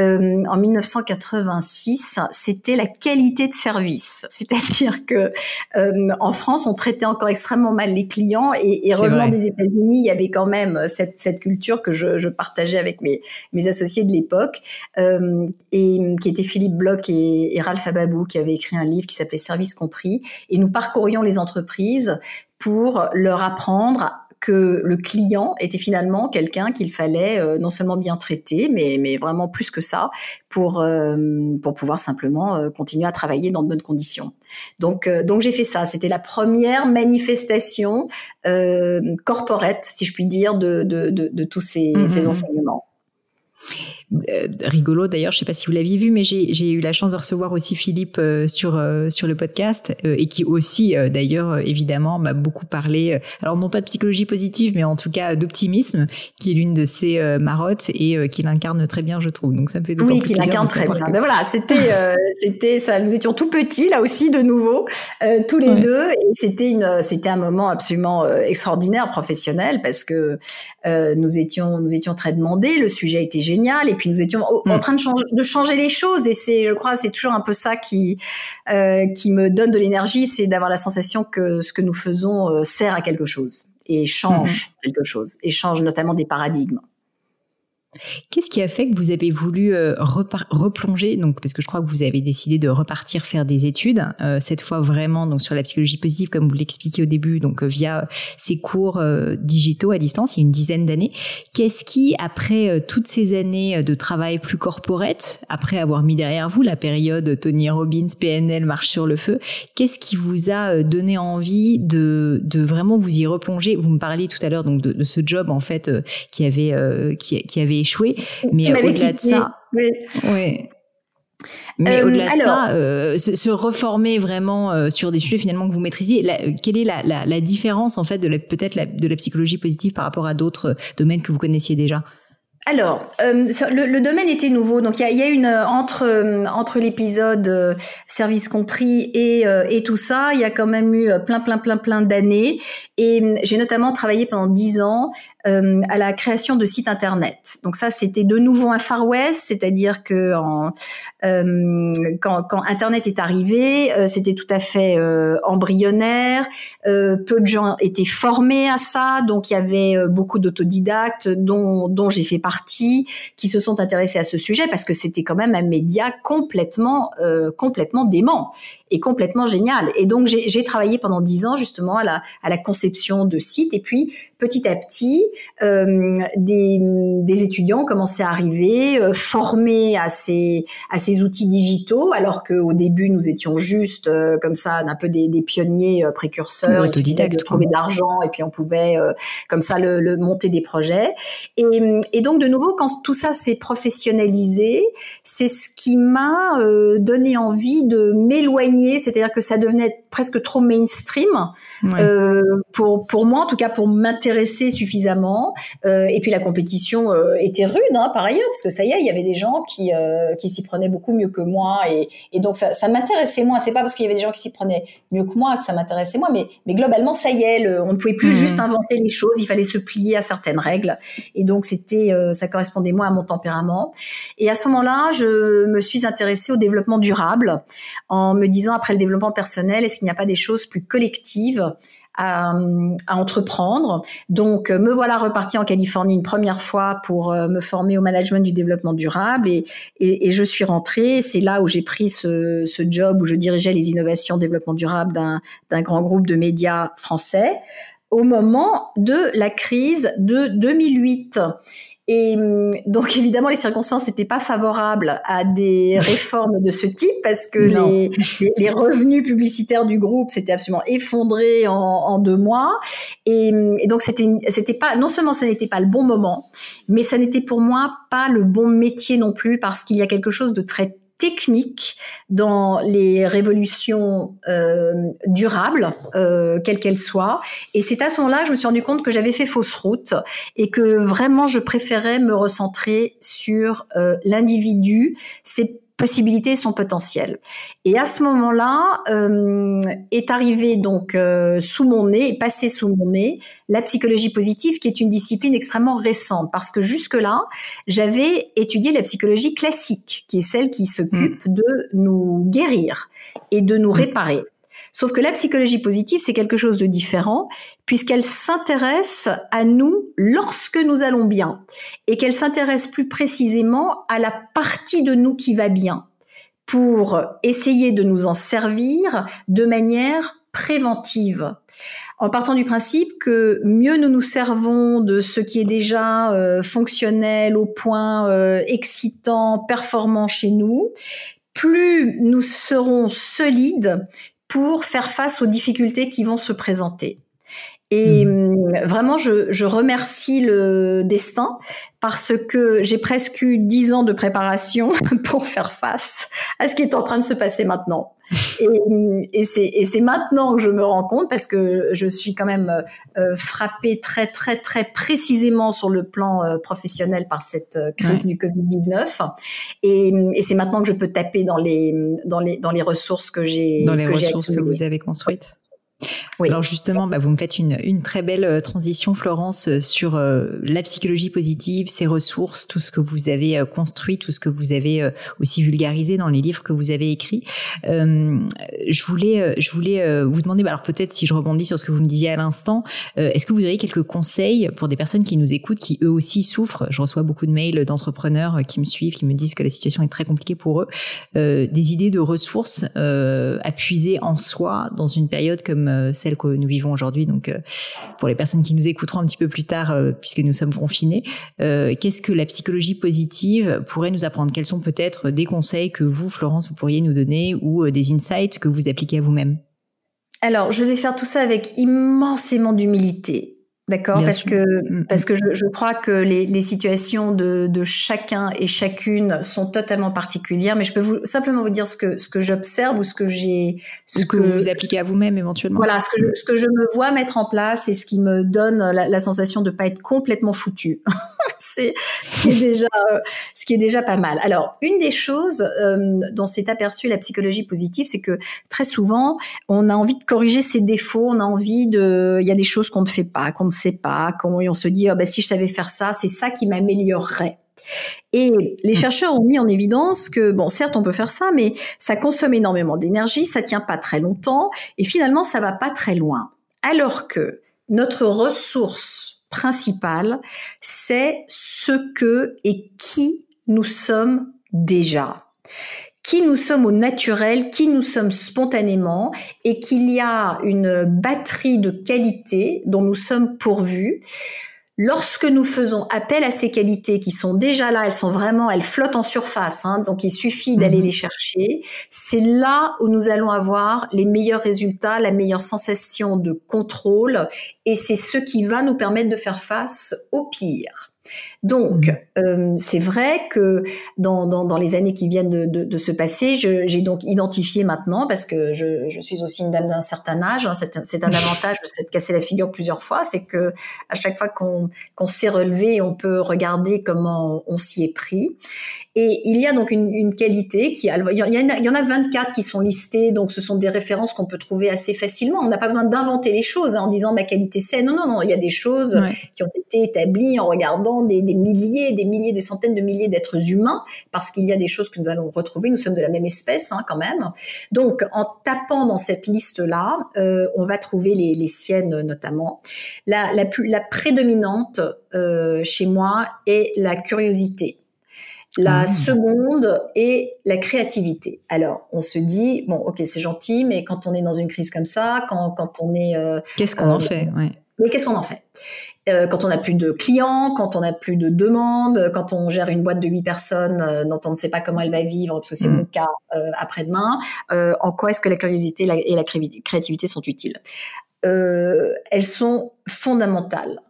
euh, en 1986, c'était la qualité de service. (laughs) C'est-à-dire que euh, en France, on traitait encore extrêmement mal les clients et, et revenant des États-Unis, il y avait quand même cette, cette culture que je, je, partageais avec mes, mes associés de l'époque euh, et qui était Philippe Bloch et, et Ralph Ababou qui avaient écrit un livre qui s'appelait Service compris et nous parcourions les entreprises pour leur apprendre que le client était finalement quelqu'un qu'il fallait euh, non seulement bien traiter, mais, mais vraiment plus que ça, pour, euh, pour pouvoir simplement euh, continuer à travailler dans de bonnes conditions. Donc, donc j'ai fait ça. C'était la première manifestation corporate, si je puis dire, de, de, de, de tous ces, ces mmh. enseignements. Euh, rigolo d'ailleurs, je sais pas si vous l'aviez vu, mais j'ai eu la chance de recevoir aussi Philippe euh, sur euh, sur le podcast et qui aussi d'ailleurs évidemment m'a beaucoup parlé. alors non pas de psychologie positive, mais en tout cas d'optimisme, qui est l'une de ses marottes et qui l'incarne très bien, je trouve. Donc ça me fait oui, qui l'incarne très bien. Mais ben voilà, c'était (laughs) c'était ça. Nous étions tout petits là aussi de nouveau, tous les deux, et c'était une c'était un moment absolument extraordinaire professionnel parce que nous étions nous étions très demandés. Le sujet était génial et puis nous étions en mm. train de changer, de changer les choses et c'est, je crois, c'est toujours un peu ça qui euh, qui me donne de l'énergie, c'est d'avoir la sensation que ce que nous faisons euh, sert à quelque chose et change mm. quelque chose et change notamment des paradigmes. Qu'est-ce qui a fait que vous avez voulu euh, replonger donc parce que je crois que vous avez décidé de repartir faire des études euh, cette fois vraiment donc sur la psychologie positive comme vous l'expliquiez au début donc euh, via ces cours digitaux à distance il y a une dizaine d'années. Qu'est-ce qui après toutes ces années de travail plus corporate après avoir mis derrière vous la période Tony Robbins PNL marche sur le feu qu'est-ce qui vous a donné envie de vraiment vous y replonger? Vous me parliez tout à l'heure donc de, de, ce job en fait qui avait qui, qui avait échoué. Mais au-delà de ça, oui. Mais au-delà de ça, euh, se, reformer vraiment euh, sur des sujets finalement que vous maîtrisiez, quelle est la, la, la, différence en fait de peut-être de la psychologie positive par rapport à d'autres domaines que vous connaissiez déjà? Alors, euh, le, le, domaine était nouveau, donc il y a, y a, une entre entre l'épisode service compris et et tout ça, il y a quand même eu plein plein plein plein d'années et j'ai notamment travaillé pendant dix ans euh, à la création de sites internet. Donc ça, c'était de nouveau un Far West, c'est-à-dire que euh, quand, Internet est arrivé, euh, c'était tout à fait euh, embryonnaire. peu de gens étaient formés à ça, donc il y avait beaucoup d'autodidactes, dont, dont j'ai fait partie, qui se sont intéressés à ce sujet parce que c'était quand même un média complètement complètement dément et complètement génial. Et donc j'ai travaillé pendant dix ans justement à la, à la conception de sites et puis petit à petit euh, des, des, étudiants commençaient à arriver, euh, formés à ces, à ces outils digitaux, alors qu'au début, nous étions juste euh, comme ça, un peu des, des pionniers précurseurs, autodidactes, de trouver de l'argent, et puis on pouvait comme ça le, le, monter des projets. Et, et, donc, de nouveau, quand tout ça s'est professionnalisé, c'est ce qui m'a donné envie de m'éloigner, c'est-à-dire que ça devenait presque trop mainstream pour, pour moi, en tout cas pour m'intéresser suffisamment euh, et puis la compétition euh, était rude, hein, par ailleurs, parce que ça y est, il y avait des gens qui euh, qui s'y prenaient beaucoup mieux que moi, et, et donc ça, ça m'intéressait moins. C'est pas parce qu'il y avait des gens qui s'y prenaient mieux que moi que ça m'intéressait moins, mais mais globalement, ça y est, on ne pouvait plus mmh. juste inventer les choses, il fallait se plier à certaines règles, et donc c'était, ça correspondait moins à mon tempérament. Et à ce moment-là, je me suis intéressée au développement durable, en me disant après le développement personnel, est-ce qu'il n'y a pas des choses plus collectives à, entreprendre. Donc, euh, me voilà reparti en Californie une première fois pour euh, me former au management du développement durable et, et, je suis rentrée. C'est là où j'ai pris ce, ce, job où je dirigeais les innovations développement durable d'un grand groupe de médias français au moment de la crise de 2008. Et hum, donc évidemment, les circonstances n'étaient pas favorables à des (laughs) réformes de ce type parce que les, les, revenus publicitaires du groupe s'étaient absolument effondrés en, en deux mois. Et, hum, et donc c'était, c'était pas non seulement ça n'était pas le bon moment, mais ça n'était pour moi pas le bon métier non plus parce qu'il y a quelque chose de très technique dans les révolutions euh, durables, euh, quelles qu'elles soient. Et c'est à ce moment-là je me suis rendu compte que j'avais fait fausse route et que vraiment je préférais me recentrer sur euh, l'individu, possibilités, son potentiel. Et à ce moment-là, euh, est arrivé donc euh, sous mon nez, est passé sous mon nez, la psychologie positive, qui est une discipline extrêmement récente, parce que jusque-là, j'avais étudié la psychologie classique, qui est celle qui s'occupe mmh. de nous guérir et de nous mmh. réparer. Sauf que la psychologie positive, c'est quelque chose de différent, puisqu'elle s'intéresse à nous lorsque nous allons bien, et qu'elle s'intéresse plus précisément à la partie de nous qui va bien, pour essayer de nous en servir de manière préventive, en partant du principe que mieux nous nous servons de ce qui est déjà euh, fonctionnel, au point, euh, excitant, performant chez nous, plus nous serons solides pour faire face aux difficultés qui vont se présenter. Et mmh. hum, vraiment, je, je, remercie le destin parce que j'ai presque eu dix ans de préparation (laughs) pour faire face à ce qui est en train de se passer maintenant. Et, hum, et c'est maintenant que je me rends compte parce que je suis quand même euh, frappée très très très précisément sur le plan euh, professionnel par cette euh, crise du Covid-19. Et, hum, et c'est maintenant que je peux taper dans les dans les dans les ressources que j'ai dans les ressources que vous avez construites. Oui. Alors justement, bah, vous me faites une, une très belle euh, transition, Florence, euh, sur euh, la psychologie positive, ses ressources, tout ce que vous avez construit, tout ce que vous avez aussi vulgarisé dans les livres que vous avez écrits. Je voulais, je voulais vous demander, bah, alors peut-être si je rebondis sur ce que vous me disiez à l'instant, est-ce que vous auriez quelques conseils pour des personnes qui nous écoutent, qui eux aussi souffrent? Je reçois beaucoup de mails d'entrepreneurs qui me suivent, qui me disent que la situation est très compliquée pour eux. des idées de ressources à puiser en soi dans une période comme celle que nous vivons aujourd'hui. Donc, euh, pour les personnes qui nous écouteront un petit peu plus tard, euh, puisque nous sommes confinés, euh, qu'est-ce que la psychologie positive pourrait nous apprendre? Quels sont peut-être des conseils que vous, Florence, vous pourriez nous donner ou des insights que vous appliquez à vous-même? Alors, je vais faire tout ça avec immensément d'humilité. D'accord, parce que mm, mm. parce que je, je crois que les, les situations de, de, chacun et chacune sont totalement particulières, mais je peux vous simplement vous dire ce que ce que j'observe ou ce que j'ai ce que, vous appliquez à vous-même éventuellement. Voilà, ce que je, ce que je me vois mettre en place et ce qui me donne la, la sensation de pas être complètement foutu. (laughs) C'est ce qui est déjà ce qui est déjà pas mal. Alors une des choses euh, dont s'est aperçue la psychologie positive, c'est que très souvent on a envie de corriger ses défauts, on a envie de il y a des choses qu'on ne fait pas, qu'on sait pas, comment on se dit, oh, bah, si je savais faire ça, c'est ça qui m'améliorerait. Et les chercheurs ont mis en évidence que, bon, certes, on peut faire ça, mais ça consomme énormément d'énergie, ça tient pas très longtemps, et finalement, ça va pas très loin. Alors que notre ressource principale, c'est ce que et qui nous sommes déjà qui nous sommes au naturel, qui nous sommes spontanément, et qu'il y a une batterie de qualités dont nous sommes pourvus. Lorsque nous faisons appel à ces qualités qui sont déjà là, elles sont vraiment, elles flottent en surface, hein, donc il suffit d'aller mhm. les chercher. C'est là où nous allons avoir les meilleurs résultats, la meilleure sensation de contrôle, et c'est ce qui va nous permettre de faire face au pire. Donc, mmh. euh, c'est vrai que dans, dans, dans, les années qui viennent de, de, de se passer, j'ai donc identifié maintenant, parce que je, je suis aussi une dame d'un certain âge, hein, c'est un, (laughs) avantage de cassé la figure plusieurs fois, c'est que à chaque fois qu'on qu'on s'est relevé, on peut regarder comment on s'y est pris. Et il y a donc une, une qualité qui, il y, en a, il y en a 24 qui sont listées, donc ce sont des références qu'on peut trouver assez facilement. On n'a pas besoin d'inventer les choses hein, en disant ma qualité c'est. Non, non, non, il y a des choses qui ont été établies en regardant des, des milliers, des milliers, des centaines de milliers d'êtres humains, parce qu'il y a des choses que nous allons retrouver. Nous sommes de la même espèce, hein, quand même. Donc, en tapant dans cette liste-là, euh, on va trouver les, les, siennes notamment. La, la, plus, la prédominante euh, chez moi est la curiosité. La ah. seconde est la créativité. Alors, on se dit, bon, ok, c'est gentil, mais quand on est dans une crise comme ça, quand, quand on est... Euh, qu'est-ce qu'on en fait ouais. Mais qu'est-ce qu'on en fait? Euh, quand on n'a plus de clients, quand on n'a plus de demandes, quand on gère une boîte de huit personnes euh, dont on ne sait pas comment elle va vivre, parce que c'est mm. mon cas euh, après-demain, en quoi est-ce que la curiosité et la créativité sont utiles? Elles sont fondamentales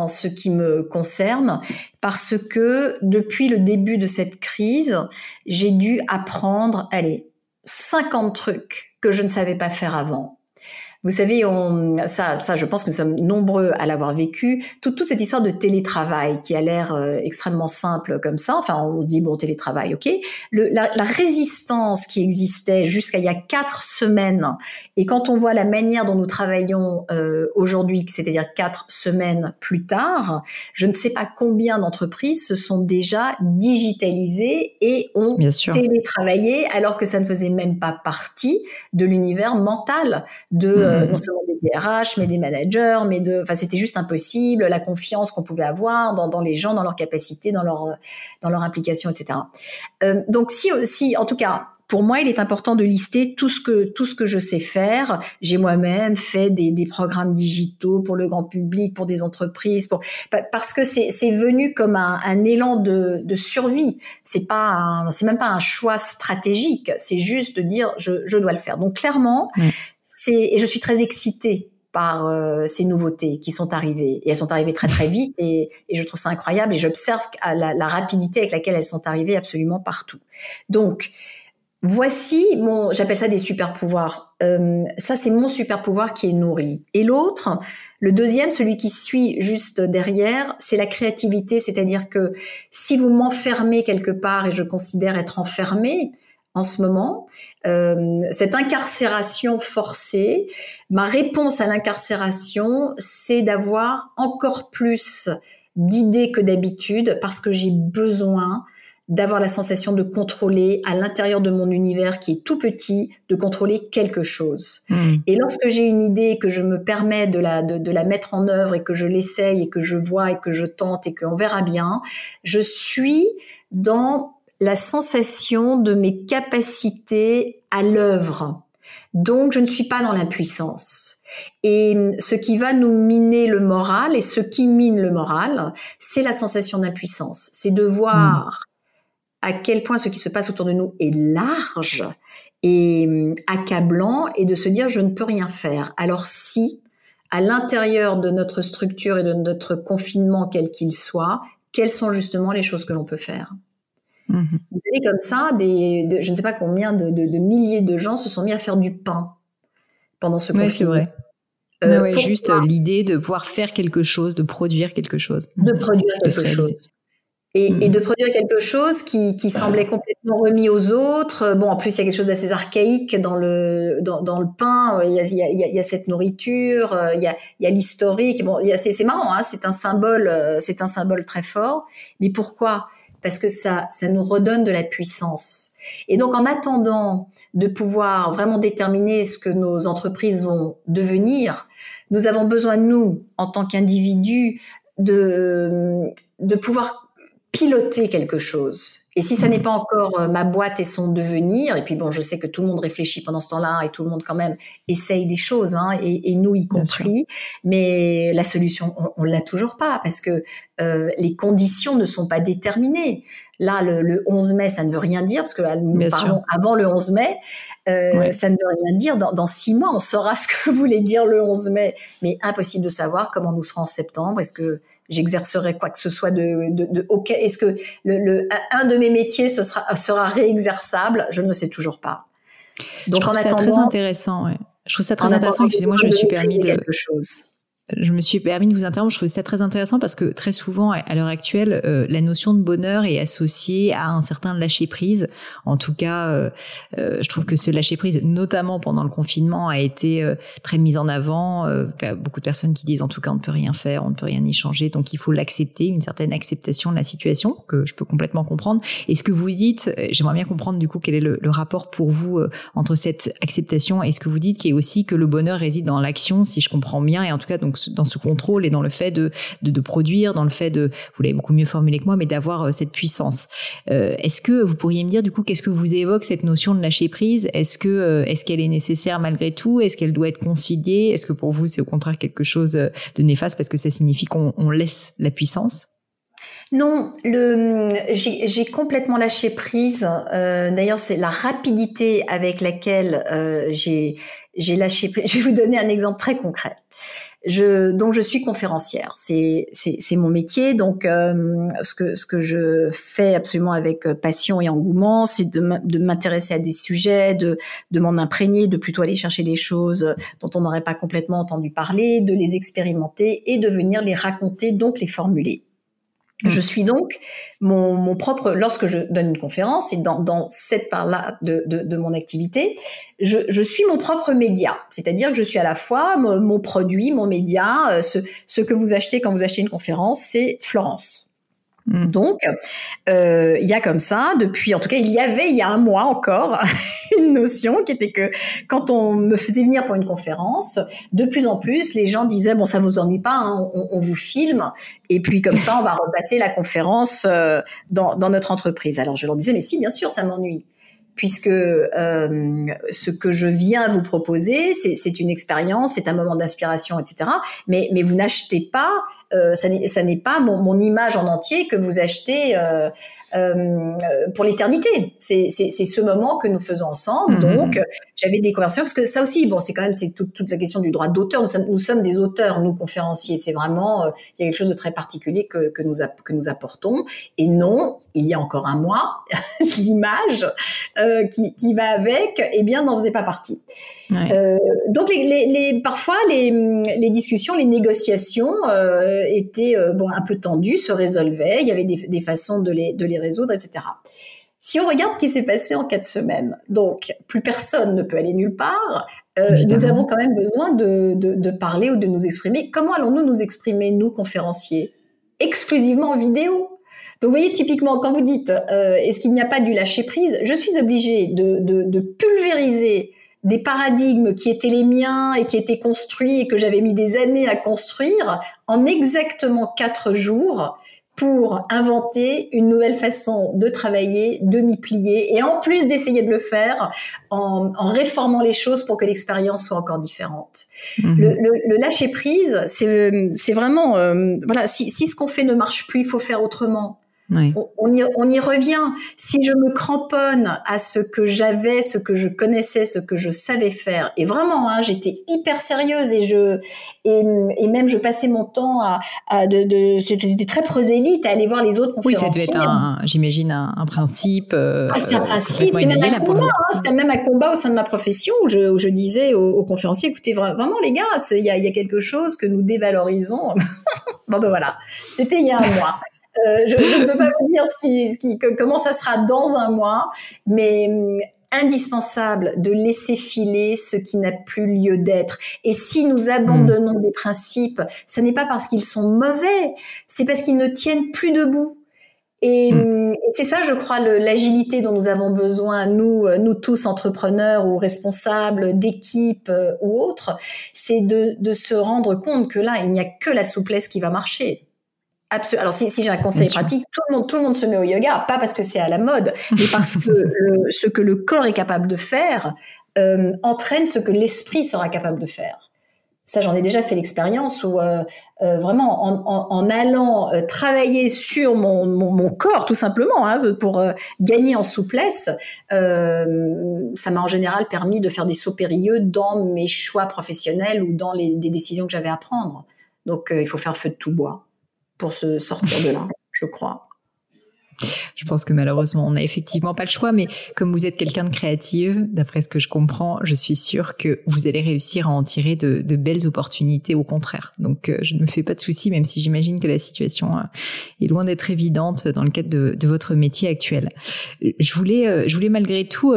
en ce qui me concerne, parce que depuis le début de cette crise, j'ai dû apprendre, allez, 50 trucs que je ne savais pas faire avant vous savez, on, ça, ça, je pense que nous sommes nombreux à l'avoir vécu. Toute, toute cette histoire de télétravail qui a l'air euh, extrêmement simple comme ça. Enfin, on se dit bon, télétravail, ok. Le, la, la, résistance qui existait jusqu'à il y a quatre semaines, et quand on voit la manière dont nous travaillons euh, aujourd'hui, c'est-à-dire quatre semaines plus tard, je ne sais pas combien d'entreprises se sont déjà digitalisées et ont télétravaillé alors que ça ne faisait même pas partie de l'univers mental de euh, non seulement des DRH, mais des managers, mais de, enfin, c'était juste impossible, la confiance qu'on pouvait avoir dans, dans, les gens, dans leurs capacités, dans leur, dans leur implication, etc. Euh, donc, si, si, en tout cas, pour moi, il est important de lister tout ce que tout ce que je sais faire. J'ai moi-même fait des, des, programmes digitaux pour le grand public, pour des entreprises, pour parce que c'est c'est venu comme un, un élan de, de survie. C'est pas c'est même pas un choix stratégique. C'est juste de dire je je dois le faire. Donc clairement, c'est et je suis très excitée par euh, ces nouveautés qui sont arrivées. Et elles sont arrivées très très vite et, je trouve ça incroyable et j'observe la, la, rapidité avec laquelle elles sont arrivées absolument partout. Donc, Voici mon, j'appelle ça des super pouvoirs. Euh, ça, c'est mon super pouvoir qui est nourri. Et l'autre, le deuxième, celui qui suit juste derrière, c'est la créativité. C'est-à-dire que si vous m'enfermez quelque part, et je considère être enfermé en ce moment, euh, cette incarcération forcée, ma réponse à l'incarcération, c'est d'avoir encore plus d'idées que d'habitude parce que j'ai besoin d'avoir la sensation de contrôler à l'intérieur de mon univers qui est tout petit, de contrôler quelque chose. Hmm. Et lorsque j'ai une idée que je me permets de la, de, la mettre en œuvre et que je l'essaye et que je vois et que je tente et qu'on verra bien, je suis dans la sensation de mes capacités à l'œuvre. Donc, je ne suis pas dans l'impuissance. Et ce qui va nous miner le moral et ce qui mine le moral, c'est la sensation d'impuissance. C'est de voir à quel point ce qui se passe autour de nous est large et hum, accablant et de se dire je ne peux rien faire. Alors si, à l'intérieur de notre structure et de notre confinement quel qu'il soit, quelles sont justement les choses que l'on peut faire? Mmh Vous savez, comme ça, des, je ne sais pas combien de, milliers de gens se sont mis à faire du pain pendant ce confinement. c'est vrai. Euh, juste l'idée de pouvoir faire quelque chose, de produire quelque chose. De produire quelque chose et, et, mm. de produire quelque chose qui, qui, semblait complètement remis aux autres. Bon, en plus, il y a quelque chose d'assez archaïque dans le dans, dans le pain. Il y, a, il, y a, il y a, cette nourriture, euh, il y a, il y a l'historique. Bon, c'est marrant, hein, c'est un symbole, euh, c'est un symbole très fort. Mais pourquoi? Parce que ça, ça nous redonne de la puissance. Et donc, en attendant de pouvoir vraiment déterminer ce que nos entreprises vont devenir, nous avons besoin nous, en tant qu'individus, de de pouvoir piloter quelque chose. Et si ça n'est pas encore euh, ma boîte et son devenir, et puis bon, je sais que tout le monde réfléchit pendant ce temps-là et tout le monde quand même essaye des choses, hein, et, nous y compris, mais la solution, on, l'a toujours pas parce que euh, les conditions ne sont pas déterminées. Là, le, 11 mai, ça ne veut rien dire parce que là, nous parlons avant le 11 mai. Euh, ça ne veut rien dire. Dans, dans, six mois, on saura (laughs) ce que voulait dire le 11 mai, mais impossible de savoir comment nous serons en septembre. Est-ce que j'exercerai quoi que ce soit de, de, de OK. Est-ce que le, le, un de mes métiers ce sera, sera réexerçable? Je ne sais toujours pas. Donc je trouve en ça très intéressant. Ouais. Je trouve ça très intéressant. Excusez-moi, je me suis permis de quelque chose je me suis permis de vous interrompre. Je trouve ça très intéressant parce que très souvent, à l'heure actuelle, euh, la notion de bonheur est associée à un certain lâcher prise. En tout cas, euh, euh, je trouve que ce lâcher prise, notamment pendant le confinement, a été très mis en avant. beaucoup de personnes qui disent, en tout cas, on ne peut rien faire, on ne peut rien y changer, donc il faut l'accepter, une certaine acceptation de la situation que je peux complètement comprendre. Et ce que vous dites, j'aimerais bien comprendre du coup quel est le, le rapport pour vous entre cette acceptation et ce que vous dites, qui est aussi que le bonheur réside dans l'action, si je comprends bien, et en tout cas donc dans ce contrôle et dans le fait de, de, produire, dans le fait de, vous l'avez beaucoup mieux formulé que moi, mais d'avoir euh, cette puissance. Euh, est-ce que vous pourriez me dire du coup qu'est-ce que vous évoque cette notion de lâcher prise? Est-ce que euh, est-ce qu'elle est nécessaire malgré tout? Est-ce qu'elle doit être conciliée? Est-ce que pour vous c'est au contraire quelque chose de néfaste parce que ça signifie qu'on laisse la puissance? Non, j'ai complètement lâché prise. D'ailleurs, c'est la rapidité avec laquelle j'ai lâché prise. (laughs) Je vais vous donner un exemple très concret. Je, je suis conférencière, c'est mon métier. Donc euh, ce que ce que je fais absolument avec euh, passion et engouement, c'est de m'intéresser à des sujets, de de m'en imprégner, de plutôt aller chercher des choses dont on n'aurait pas complètement entendu parler, de les expérimenter et de venir les raconter, donc les formuler. Je mm. suis donc mon, propre, lorsque je donne une conférence, et dans, cette part-là de, de, mon activité, je, je, suis mon propre média. C'est-à-dire que je suis à la fois mon, produit, mon média, euh, ce que vous achetez quand vous achetez une conférence, c'est Florence. Mm. Donc, euh, il y a comme ça, depuis, en tout cas, il y avait il y a un mois encore, (laughs) une notion qui était que quand on me faisait venir pour une conférence, de plus en plus, les gens disaient, bon, ça vous ennuie pas, hein, on, vous filme, et puis comme ça, on va (laughs) repasser la conférence euh, dans, dans notre entreprise. Alors, je leur disais, mais si, bien sûr, ça m'ennuie puisque euh, ce que je viens vous proposer, c'est une expérience, c'est un moment d'inspiration, etc. Mais, vous n'achetez pas, euh, ça n'est pas mon, mon, image en entier que vous achetez euh, euh, pour l'éternité. C'est ce moment que nous faisons ensemble. Mhm. Donc, j'avais des conversations parce que ça aussi, bon, c'est quand même c'est toute, toute la question du droit d'auteur. Nous sommes, nous sommes des auteurs, nous conférenciers. C'est vraiment euh, il y a quelque chose de très particulier que, que nous que nous apportons. Et non, il y a encore un mois, (laughs) l'image euh, qui, qui va avec, eh bien, n'en faisait pas partie. Donc, les, les, les, parfois, les, les discussions, les négociations étaient bon un peu tendues, se résolvaient. Il y avait des, des façons de les de les résoudre, etc. Si on regarde ce qui s'est passé en quatre semaines, donc plus personne ne peut aller nulle part, euh, nous avons quand même besoin de, de, de, parler ou de nous exprimer. Comment allons-nous nous exprimer, nous, conférenciers? Exclusivement en vidéo? Donc, vous voyez, typiquement, quand vous dites euh, est-ce qu'il n'y a pas du lâcher prise, je suis obligée de, pulvériser des paradigmes qui étaient les miens et qui étaient construits et que j'avais mis des années à construire en exactement quatre jours pour inventer une nouvelle façon de travailler, de m'y plier, et en plus d'essayer de le faire en, en, réformant les choses pour que l'expérience soit encore différente. Mhm. Le, le, le, lâcher prise, c'est vraiment, euh, voilà, si, si ce qu'on fait ne marche plus, il faut faire autrement. On, y, on, y, revient. Si je me cramponne à ce que j'avais, ce que je connaissais, ce que je savais faire, et vraiment, hein, j'étais hyper sérieuse et je et, et, même je passais mon temps à, à de, de c'était très prosélyte à aller voir les autres conférenciers. Oui, ça devait être, j'imagine, un, un, principe. Euh, ah, c'était un principe. C'était même, un combat, hein, c'était même un combat au sein de ma profession où je, où je disais aux, aux, conférenciers, écoutez, vraiment les gars, il y a, y a quelque chose que nous dévalorisons. (laughs) bon ben voilà, c'était il y a un mois. Euh, je ne peux pas vous dire ce qui, ce qui, comment ça sera dans un mois, mais hum, indispensable de laisser filer ce qui n'a plus lieu d'être. Et si nous abandonnons hmm. des principes, ce n'est pas parce qu'ils sont mauvais, c'est parce qu'ils ne tiennent plus debout. Et, hmm. hum, c'est ça, je crois, l'agilité dont nous avons besoin, nous, nous tous entrepreneurs ou responsables d'équipes euh, ou autres, c'est de, de se rendre compte que là, il n'y a que la souplesse qui va marcher. Alors si, si j'ai un conseil pratique, tout le monde tout le monde se met au yoga, pas parce que c'est à la mode, mais parce que (laughs) ce que le corps est capable de faire euh, entraîne ce que l'esprit sera capable de faire. Ça, j'en ai déjà fait l'expérience où euh, euh, vraiment en, en, en allant travailler sur mon, mon, mon, corps tout simplement hein, pour gagner en souplesse, ça m'a en général permis de faire des sauts périlleux dans mes choix professionnels ou dans les des décisions que j'avais à prendre. Donc il faut faire feu de tout bois pour se sortir de là, je crois. Je pense que malheureusement, on n'a effectivement pas le choix, mais comme vous êtes quelqu'un de créative, d'après ce que je comprends, je suis sûre que vous allez réussir à en tirer de, de belles opportunités au contraire. Donc, euh, je ne me fais pas de soucis, même si j'imagine que la situation euh, est loin d'être évidente dans le cadre de, de, votre métier actuel. Je voulais, euh, je voulais malgré tout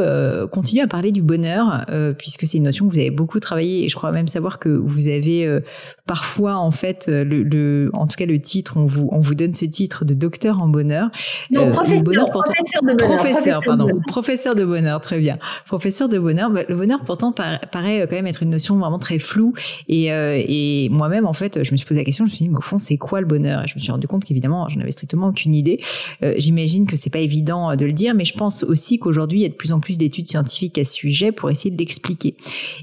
continuer à parler du bonheur, puisque c'est une notion que vous avez beaucoup travaillé, et je crois même savoir que vous avez parfois, en fait, le, le, en tout cas le titre, on vous, on vous donne ce titre de docteur en bonheur. Non, professeur, bonheur professeur de bonheur. Professeur, pardon. Professeur de bonheur, très bien. Professeur de bonheur. Bah, le bonheur, pourtant, paraît euh, quand même être une notion vraiment très floue. Et, euh, et moi-même, en fait, je me suis posé la question. Je me suis dit, mais au fond, c'est quoi le bonheur? Et je me suis rendu compte qu'évidemment, j'en avais strictement aucune idée. Euh, J'imagine que c'est pas évident de le dire, mais je pense aussi qu'aujourd'hui, il y a de plus en plus d'études scientifiques à ce sujet pour essayer de l'expliquer.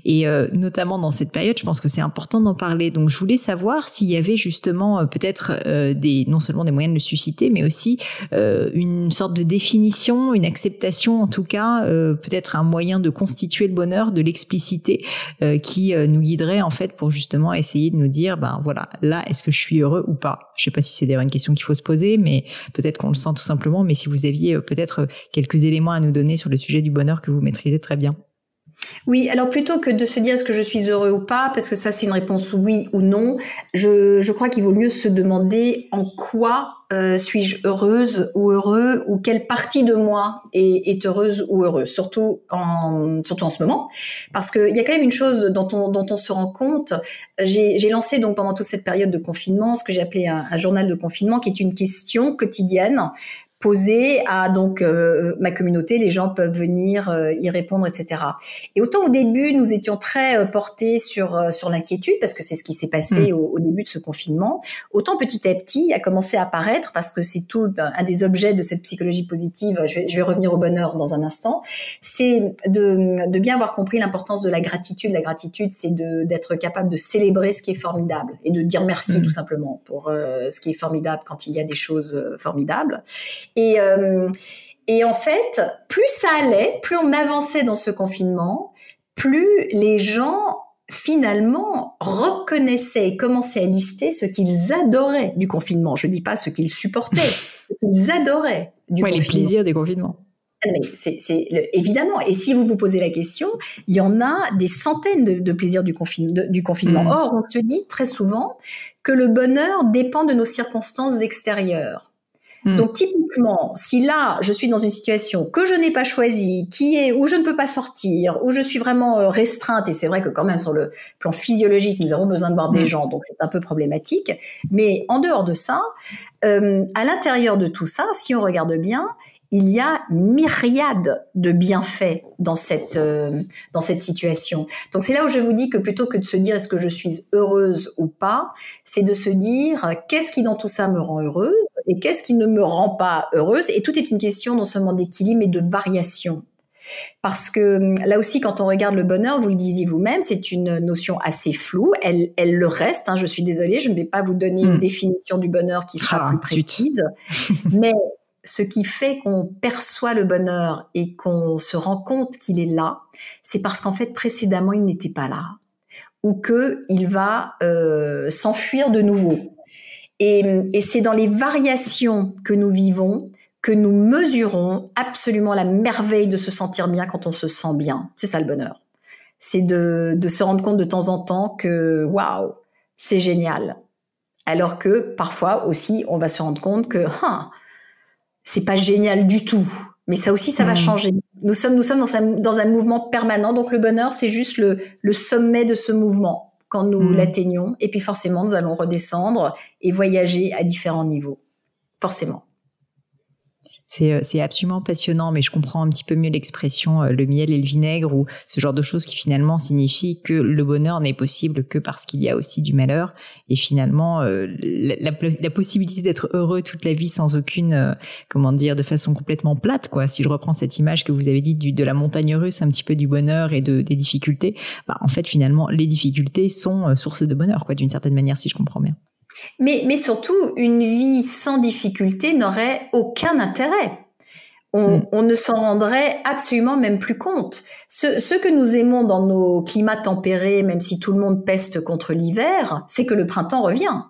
Et euh, notamment dans cette période, je pense que c'est important d'en parler. Donc, je voulais savoir s'il y avait justement euh, peut-être des non seulement des moyens de le susciter, mais aussi une sorte de définition, une acceptation en tout cas, euh, peut-être un moyen de constituer le bonheur, de l'expliciter, euh, qui euh, nous guiderait en fait pour justement essayer de nous dire, ben voilà, là, est-ce que je suis heureux ou pas? Je sais pas si c'est d'ailleurs une question qu'il faut se poser, mais peut-être qu'on le sent tout simplement. Mais si vous aviez peut-être quelques éléments à nous donner sur le sujet du bonheur que vous maîtrisez très bien. Oui, alors plutôt que de se dire est-ce que je suis heureux ou pas, parce que ça c'est une réponse oui ou non, je, je crois qu'il vaut mieux se demander en quoi euh, suis-je heureuse ou heureux, ou quelle partie de moi est, heureuse ou heureuse, surtout en, surtout en ce moment, parce qu'il y a quand même une chose dont on, dont on se rend compte. J'ai lancé donc pendant toute cette période de confinement ce que j'ai appelé un journal de confinement, qui est une question quotidienne posé à donc euh, ma communauté, les gens peuvent venir euh, y répondre, etc. Et autant au début, nous étions très euh, portés sur sur l'inquiétude parce que c'est ce qui s'est passé hmm. au, début de ce confinement. Autant petit à petit a commencé à apparaître parce que c'est tout un, des objets de cette psychologie positive. Je vais, je vais revenir au bonheur dans un instant. C'est de, de bien avoir compris l'importance de la gratitude. La gratitude, c'est d'être capable de célébrer ce qui est formidable et de dire merci hmm. tout simplement pour ce qui est formidable quand il y a des choses formidables. Et, euh, et en fait, plus ça allait, plus on avançait dans ce confinement, plus les gens finalement reconnaissaient et commençaient à lister ce qu'ils adoraient du confinement. Je ne dis pas ce qu'ils supportaient, (laughs) ce qu'ils adoraient du ouais, les plaisirs des confinements. Ah, c'est évidemment. Et si vous vous posez la question, il y en a des centaines de, plaisirs du, du confinement. Mm. Or, on se dit très souvent que le bonheur dépend de nos circonstances extérieures. Hmm. Donc typiquement, si là je suis dans une situation que je n'ai pas choisie, qui est où je ne peux pas sortir, où je suis vraiment euh, restreinte, et c'est vrai que quand même sur le plan physiologique nous avons besoin de voir des hmm. gens, donc c'est un peu problématique. Mais en dehors de ça, euh, à l'intérieur de tout ça, si on regarde bien, il y a myriade de bienfaits dans cette euh, dans cette situation. Donc c'est là où je vous dis que plutôt que de se dire est-ce que je suis heureuse ou pas, c'est de se dire qu'est-ce qui dans tout ça me rend heureuse? Et qu'est-ce qui ne me rend pas heureuse? Et tout est une question non seulement d'équilibre mais de variation. Parce que hum, là aussi, quand on regarde le bonheur, vous le disiez vous-même, c'est une notion assez floue. Elle, elle le reste. Hein, je suis désolée, je ne vais pas vous donner une hmm. définition du bonheur qui sera ah, plus précise. (laughs) mais ce qui fait qu'on perçoit le bonheur et qu'on se rend compte qu'il est là, c'est parce qu'en fait précédemment il n'était pas là ou que il va euh, s'enfuir de nouveau. Et, et c'est dans les variations que nous vivons que nous mesurons absolument la merveille de se sentir bien quand on se sent bien. C'est ça le bonheur. C'est de, de se rendre compte de temps en temps que waouh, c'est génial. Alors que parfois aussi, on va se rendre compte que hein, c'est pas génial du tout. Mais ça aussi, ça va hmm. changer. Nous sommes, nous sommes dans un, dans un mouvement permanent. Donc le bonheur, c'est juste le, le sommet de ce mouvement quand nous hmm. l'atteignons. Et puis forcément, nous allons redescendre et voyager à différents niveaux. Forcément. Euh, c'est absolument passionnant, mais je comprends un petit peu mieux l'expression euh, le miel et le vinaigre ou ce genre de choses qui finalement signifient que le bonheur n'est possible que parce qu'il y a aussi du malheur et finalement euh, la, possibilité d'être heureux toute la vie sans aucune comment dire de façon complètement plate quoi. Si je reprends cette image que vous avez dit du, de la montagne russe, un petit peu du bonheur et de, des difficultés, bah, en fait finalement les difficultés sont source de bonheur quoi d'une certaine manière si je comprends bien. Mais, mais surtout, une vie sans difficulté n'aurait aucun intérêt. On, mm. on, ne s'en rendrait absolument même plus compte. Ce, ce, que nous aimons dans nos climats tempérés, même si tout le monde peste contre l'hiver, c'est que le printemps revient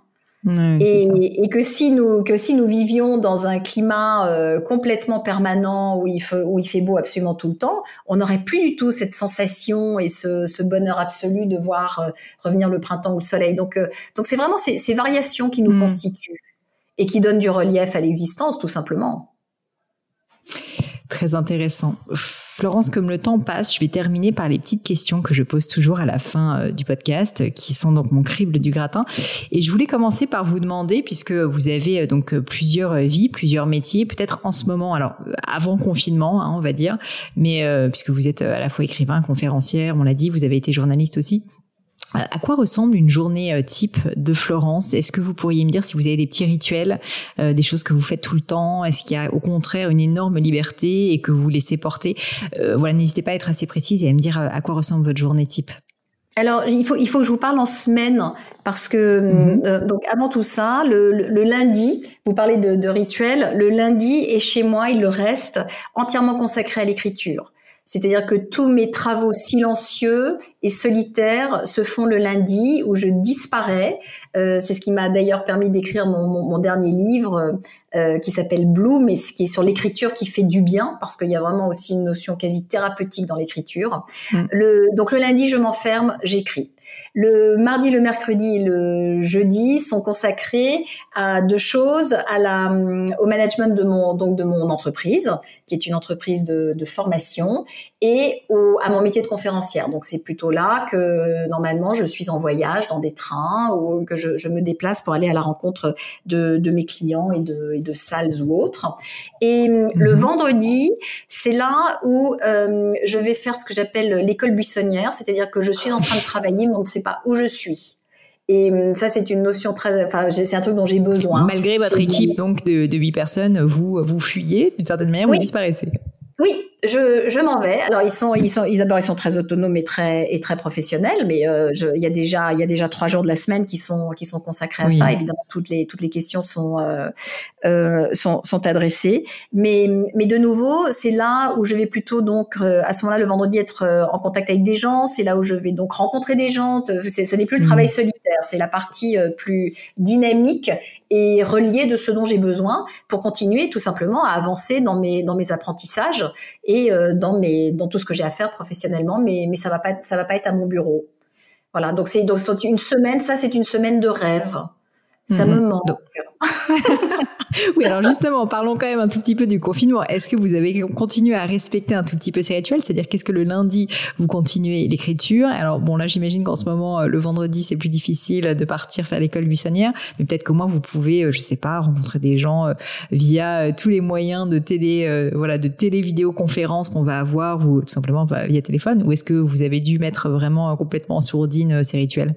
et, et, que si nous que si nous vivions dans un climat euh, complètement permanent où il, fait, où il fait beau absolument tout le temps, on n'aurait plus du tout cette sensation et ce, ce bonheur absolu de voir euh, revenir le printemps ou le soleil. Donc euh, donc c'est vraiment ces, ces, variations qui nous mm. constituent et qui donnent du relief à l'existence tout simplement. Très intéressant. Florence, comme le temps passe, je vais terminer par les petites questions que je pose toujours à la fin euh, du podcast, qui sont donc mon crible du gratin. Et je voulais commencer par vous demander, puisque vous avez euh, donc euh, plusieurs vies, plusieurs métiers, peut-être en ce moment, alors avant confinement, hein, on va dire, mais puisque vous êtes à la fois écrivain, conférencière, on l'a dit, vous avez été journaliste aussi. À quoi ressemble une journée euh, type de Florence? Est-ce que vous pourriez me dire si vous avez des petits rituels, euh, des choses que vous faites tout le temps? Est-ce qu'il y a au contraire une énorme liberté et que vous laissez porter? Euh, Voilà, n'hésitez pas à être assez précise et à me dire à quoi ressemble votre journée type. Alors, il faut, il faut que je vous parle en semaine parce que mhm. donc avant tout ça, le, le, lundi, vous parlez de, de rituel, le lundi et chez moi, il le reste entièrement consacré à l'écriture. C'est-à-dire que tous mes travaux silencieux et solitaires se font le lundi où je disparais. Euh, c'est ce qui m'a d'ailleurs permis d'écrire mon, dernier livre euh, qui s'appelle Blue, mais ce qui est sur l'écriture qui fait du bien parce qu'il y a vraiment aussi une notion quasi thérapeutique dans l'écriture. Mm. Le, donc le lundi, je m'enferme, j'écris. Le mardi, le mercredi et le jeudi sont consacrés à deux choses, à la, au management de mon, donc de mon entreprise, qui est une entreprise de, de formation, et au, à mon métier de conférencière. Donc c'est plutôt là que normalement je suis en voyage dans des trains ou que je, je me déplace pour aller à la rencontre de, de mes clients et de, et de salles ou autres. Et le mhm. vendredi, c'est là où euh, je vais faire ce que j'appelle l'école buissonnière, c'est-à-dire que je suis en train de travailler, mais on ne sait pas où je suis. Et hum, ça, c'est une notion très, enfin, c'est un truc dont j'ai besoin. Malgré votre équipe, donc, de, de 8 personnes, vous, vous fuyez, d'une certaine manière, vous disparaissez. Oui, je, je m'en vais. Alors ils sont, ils sont, ils d'abord ils sont très autonomes et très et très professionnels, mais euh, il y a déjà, il y a déjà trois jours de la semaine qui sont qui sont consacrés à ça. Évidemment, toutes les toutes les questions sont euh, euh, sont, sont adressées, mais mais de nouveau, c'est là où je vais plutôt donc à ce moment-là le vendredi être en contact avec des gens. C'est là où je vais donc rencontrer des gens. Ce n'est plus le travail mmh. solitaire, c'est la partie plus dynamique et relié de ce dont j'ai besoin pour continuer tout simplement à avancer dans mes dans mes apprentissages et euh, dans mes dans tout ce que j'ai à faire professionnellement mais mais ça va pas ça va pas être à mon bureau. Voilà, donc c'est donc une semaine, ça c'est une semaine de rêve. Ça me mhm. manque. (laughs) oui, alors justement, parlons quand même un tout petit peu du confinement. Est-ce que vous avez continué à respecter un tout petit peu ces rituels? C'est-à-dire, qu'est-ce que le lundi, vous continuez l'écriture? Alors, bon, là, j'imagine qu'en ce moment, euh, le vendredi, c'est plus difficile de partir faire l'école buissonnière, mais peut-être qu'au moins, vous pouvez, euh, je sais pas, rencontrer des gens euh, via tous les moyens de télé, voilà, de télé-vidéoconférence qu'on va avoir ou tout simplement via téléphone. Ou est-ce que vous avez dû mettre vraiment complètement en sourdine ces rituels?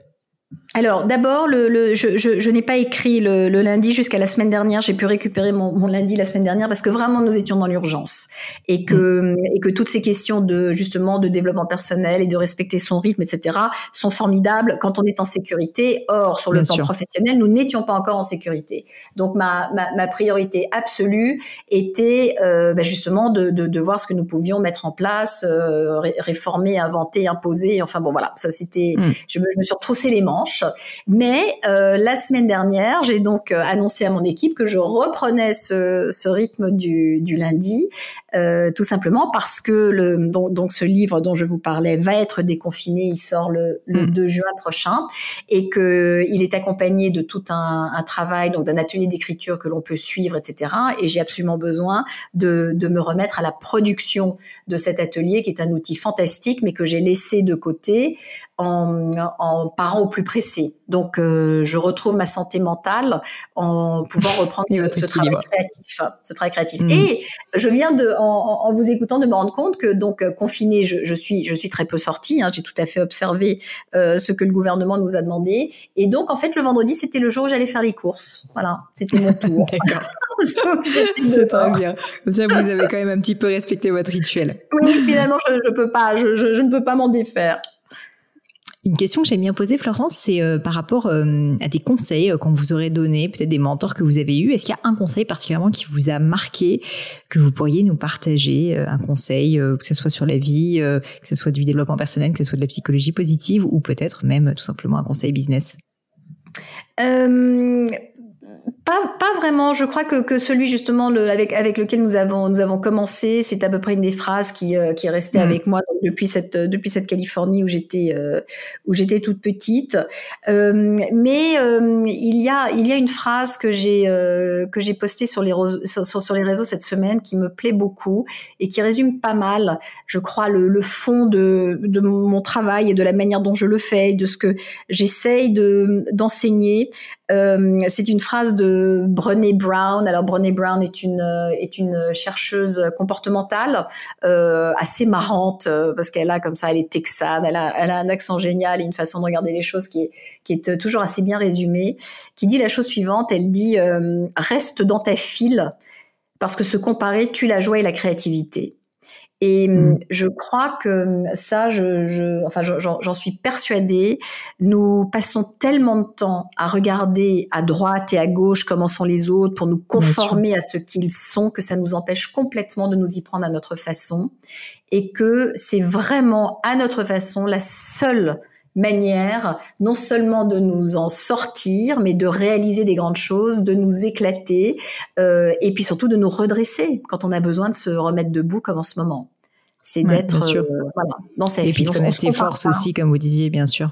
Alors d'abord, le, le, je, je, je n'ai pas écrit le, le lundi jusqu'à la semaine dernière. J'ai pu récupérer mon, mon, lundi la semaine dernière parce que vraiment nous étions dans l'urgence et que mm. et que toutes ces questions de justement de développement personnel et de respecter son rythme, etc. sont formidables quand on est en sécurité. Or sur le plan professionnel, nous n'étions pas encore en sécurité. Donc ma, ma, ma priorité absolue était euh, bah, justement de, de, de, voir ce que nous pouvions mettre en place, euh, réformer, inventer, imposer. Enfin bon voilà, ça c'était. Mm. Je, me, je me suis retroussé les manches. Mais euh, la semaine dernière, j'ai donc euh, annoncé à mon équipe que je reprenais ce, rythme du lundi, euh, tout simplement parce que le, donc, donc, ce livre dont je vous parlais va être déconfiné. Il sort le, le 2 mm. juin prochain et que il est accompagné de tout un, un travail, donc d'un atelier d'écriture que l'on peut suivre, etc. Et j'ai absolument besoin de, de me remettre à la production de cet atelier qui est un outil fantastique, mais que j'ai laissé de côté en, en parant au plus pressé. Donc, euh, je retrouve ma santé mentale en pouvant (laughs) reprendre ce, travail créatif, ce travail créatif. Mm. Et je viens de, en, en, vous écoutant, de me rendre compte que donc euh, confiné, je, je suis, je suis très peu sortie. Hein, J'ai tout à fait observé euh, ce que le gouvernement nous a demandé. Et donc, en fait, le vendredi, c'était le jour où j'allais faire les courses. Voilà, c'était mon tour. (laughs) (laughs) C'est très bien. Comme ça, vous avez quand même un petit peu respecté votre rituel. Oui, finalement, je, je peux pas, je, je, je ne peux pas m'en défaire. Une question que j'aime bien poser, Florence, c'est euh, par rapport euh, à des conseils euh, qu'on vous aurait donnés, peut-être des mentors que vous avez eus. Est-ce qu'il y a un conseil particulièrement qui vous a marqué, que vous pourriez nous partager Un conseil, que ce soit sur la vie, que ce soit du développement personnel, que ce soit de la psychologie positive, ou peut-être même tout simplement un conseil business? Pas, pas vraiment. Je crois que, que celui justement le, avec, avec lequel nous avons, nous avons commencé, c'est à peu près une des phrases qui, euh, qui est restée mm. avec moi depuis cette, depuis cette Californie où j'étais euh, où j'étais toute petite. Euh, mais euh, il y a il y a une phrase que j'ai que j'ai postée sur les sur, sur, les réseaux cette semaine qui me plaît beaucoup et qui résume pas mal, je crois, le, le fond de, de mon travail et de la manière dont je le fais, de ce que j'essaye de d'enseigner. c'est une phrase de Brené Brown. Alors Brené Brown est une euh, est une chercheuse comportementale euh, assez marrante euh, parce qu'elle a comme ça, elle est texane, elle a elle a un accent génial et une façon de regarder les choses qui est qui est toujours assez bien résumée. Qui dit la chose suivante, elle dit reste dans ta file parce que se comparer tue la joie et la créativité. Et mm. hum, je crois que hum, ça, je, je enfin, j'en suis persuadée. Nous passons tellement de temps à regarder à droite et à gauche comment sont les autres pour nous conformer à ce qu'ils sont que ça nous empêche complètement de nous y prendre à notre façon. Et que c'est vraiment à notre façon la seule manière non seulement de nous en sortir, mais de réaliser des grandes choses, de nous éclater, euh, et puis surtout de nous redresser quand on a besoin de se remettre debout comme en ce moment. C'est d'être euh, voilà, dans sa Et puis de connaître ses forces aussi, comme vous disiez, bien sûr.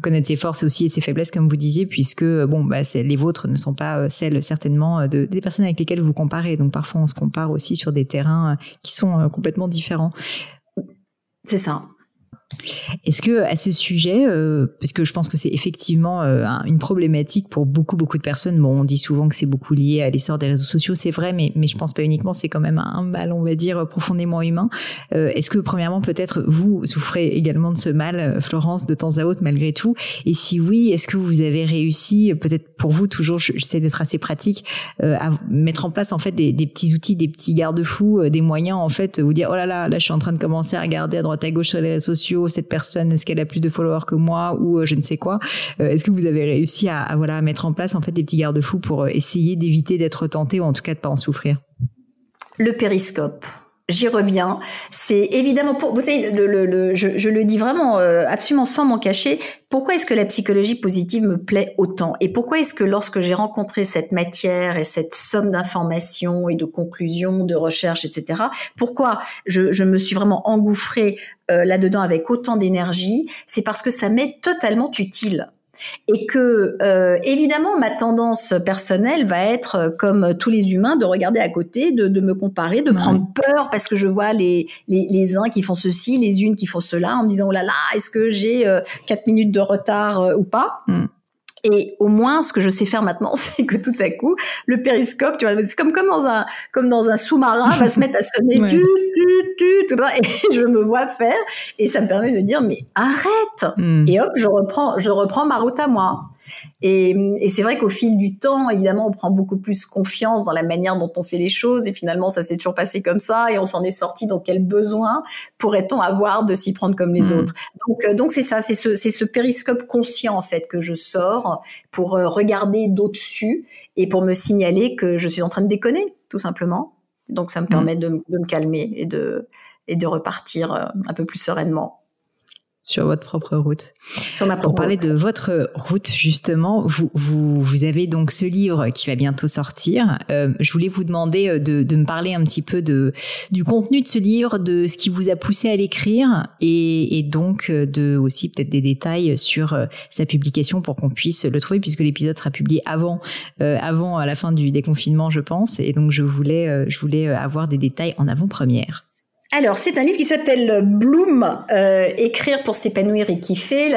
connaître ses forces aussi et ses faiblesses, comme vous disiez, puisque bon, bah, les vôtres ne sont pas celles certainement de, des personnes avec lesquelles vous comparez. Donc parfois, on se compare aussi sur des terrains qui sont complètement différents. C'est ça. Est-ce que à ce sujet, euh, parce que je pense que c'est effectivement euh, une problématique pour beaucoup beaucoup de personnes. Bon, on dit souvent que c'est beaucoup lié à l'essor des réseaux sociaux, c'est vrai, mais mais je pense pas uniquement. C'est quand même un mal, on va dire, profondément humain. Euh, est-ce que premièrement, peut-être vous souffrez également de ce mal, Florence, de temps à autre, malgré tout? Et si oui, est-ce que vous avez réussi, peut-être pour vous toujours, j'essaie d'être assez pratique, à mettre en place en fait des, des petits outils, des petits garde-fous, des moyens en fait, vous dire oh là là, là je suis en train de commencer à regarder à droite à gauche sur les réseaux sociaux cette personne, est-ce qu'elle a plus de followers que moi ou euh, je ne sais quoi. Euh, est-ce que vous avez réussi à, voilà mettre en place en fait des petits garde-fous pour euh, essayer d'éviter d'être tenté ou en tout cas de pas en souffrir? Le périscope j'y reviens. C'est évidemment pour vous savez, le, je, le dis vraiment absolument sans m'en cacher. Pourquoi est-ce que la psychologie positive me plaît autant? Et pourquoi est-ce que lorsque j'ai rencontré cette matière et cette somme d'informations et de conclusions, de recherches, etc. Pourquoi je, je me suis vraiment engouffrée euh, là-dedans avec autant d'énergie, c'est parce que ça m'est totalement utile et que euh, évidemment ma tendance personnelle va être euh, comme tous les humains de regarder à côté, de, de me comparer, de prendre peur parce que je vois les, les, les, uns qui font ceci, les unes qui font cela, en me disant oh là là, est-ce que j'ai quatre minutes de retard ou pas? Mm. Et au moins, ce que je sais faire maintenant, (laughs) c'est que tout à coup, le périscope, tu vois, c'est comme, comme dans un, comme dans un sous-marin, va se mettre à sonner (laughs) du, du, et (laughs) je me vois faire, et ça me permet de dire, mais arrête! Hmm. Et hop, je reprends, je reprends ma route à moi. Et, et c'est vrai qu'au fil du temps, évidemment, on prend beaucoup plus confiance dans la manière dont on fait les choses. Et finalement, ça s'est toujours passé comme ça. Et on s'en est sorti. Donc, quel besoin pourrait-on avoir de s'y prendre comme les mmh. autres Donc, euh, donc c'est ça. C'est ce, c'est ce périscope conscient en fait que je sors pour euh, regarder d'au-dessus et pour me signaler que je suis en train de déconner, tout simplement. Donc, ça me permet de, de me calmer et de et de repartir euh, un peu plus sereinement sur votre propre route. Sur ma Pour parler de votre route, justement, vous, vous, vous, avez donc ce livre qui va bientôt sortir. Euh, je voulais vous demander euh, de, de, me parler un petit peu de, du contenu de ce livre, de ce qui vous a poussé à l'écrire et, et, donc euh, de aussi peut-être des détails sur euh, sa publication pour qu'on puisse le trouver puisque l'épisode sera publié avant, euh, avant à la fin du déconfinement, je pense. Et donc je voulais, je voulais avoir des détails en avant-première. Alors, c'est un livre qui s'appelle Bloom, euh, écrire pour s'épanouir et kiffer.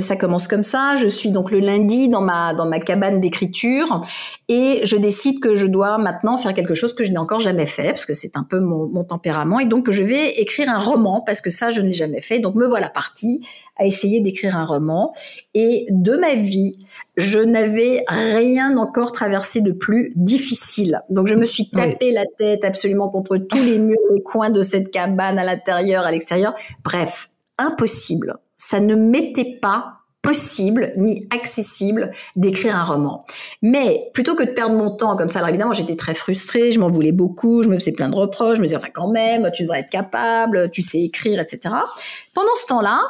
ça commence comme ça. Je suis donc le lundi dans ma dans ma cabane d'écriture et je décide que je dois maintenant faire quelque chose que je n'ai encore jamais fait parce que c'est un peu mon, mon tempérament et donc je vais écrire un roman parce que ça je ne l'ai jamais fait. Donc me voilà partie à essayer d'écrire un roman. Et de ma vie, je n'avais rien encore traversé de plus difficile. Donc je me suis tapé la tête absolument contre tous les murs, les coins de cette cabane, à l'intérieur, à l'extérieur. Bref, impossible. Ça ne m'était pas possible ni accessible d'écrire un roman. Mais plutôt que de perdre mon temps comme ça, alors évidemment j'étais très frustrée, je m'en voulais beaucoup, je me faisais plein de reproches, je me disais enfin quand même, tu devrais être capable, tu sais écrire, etc. Pendant ce temps-là,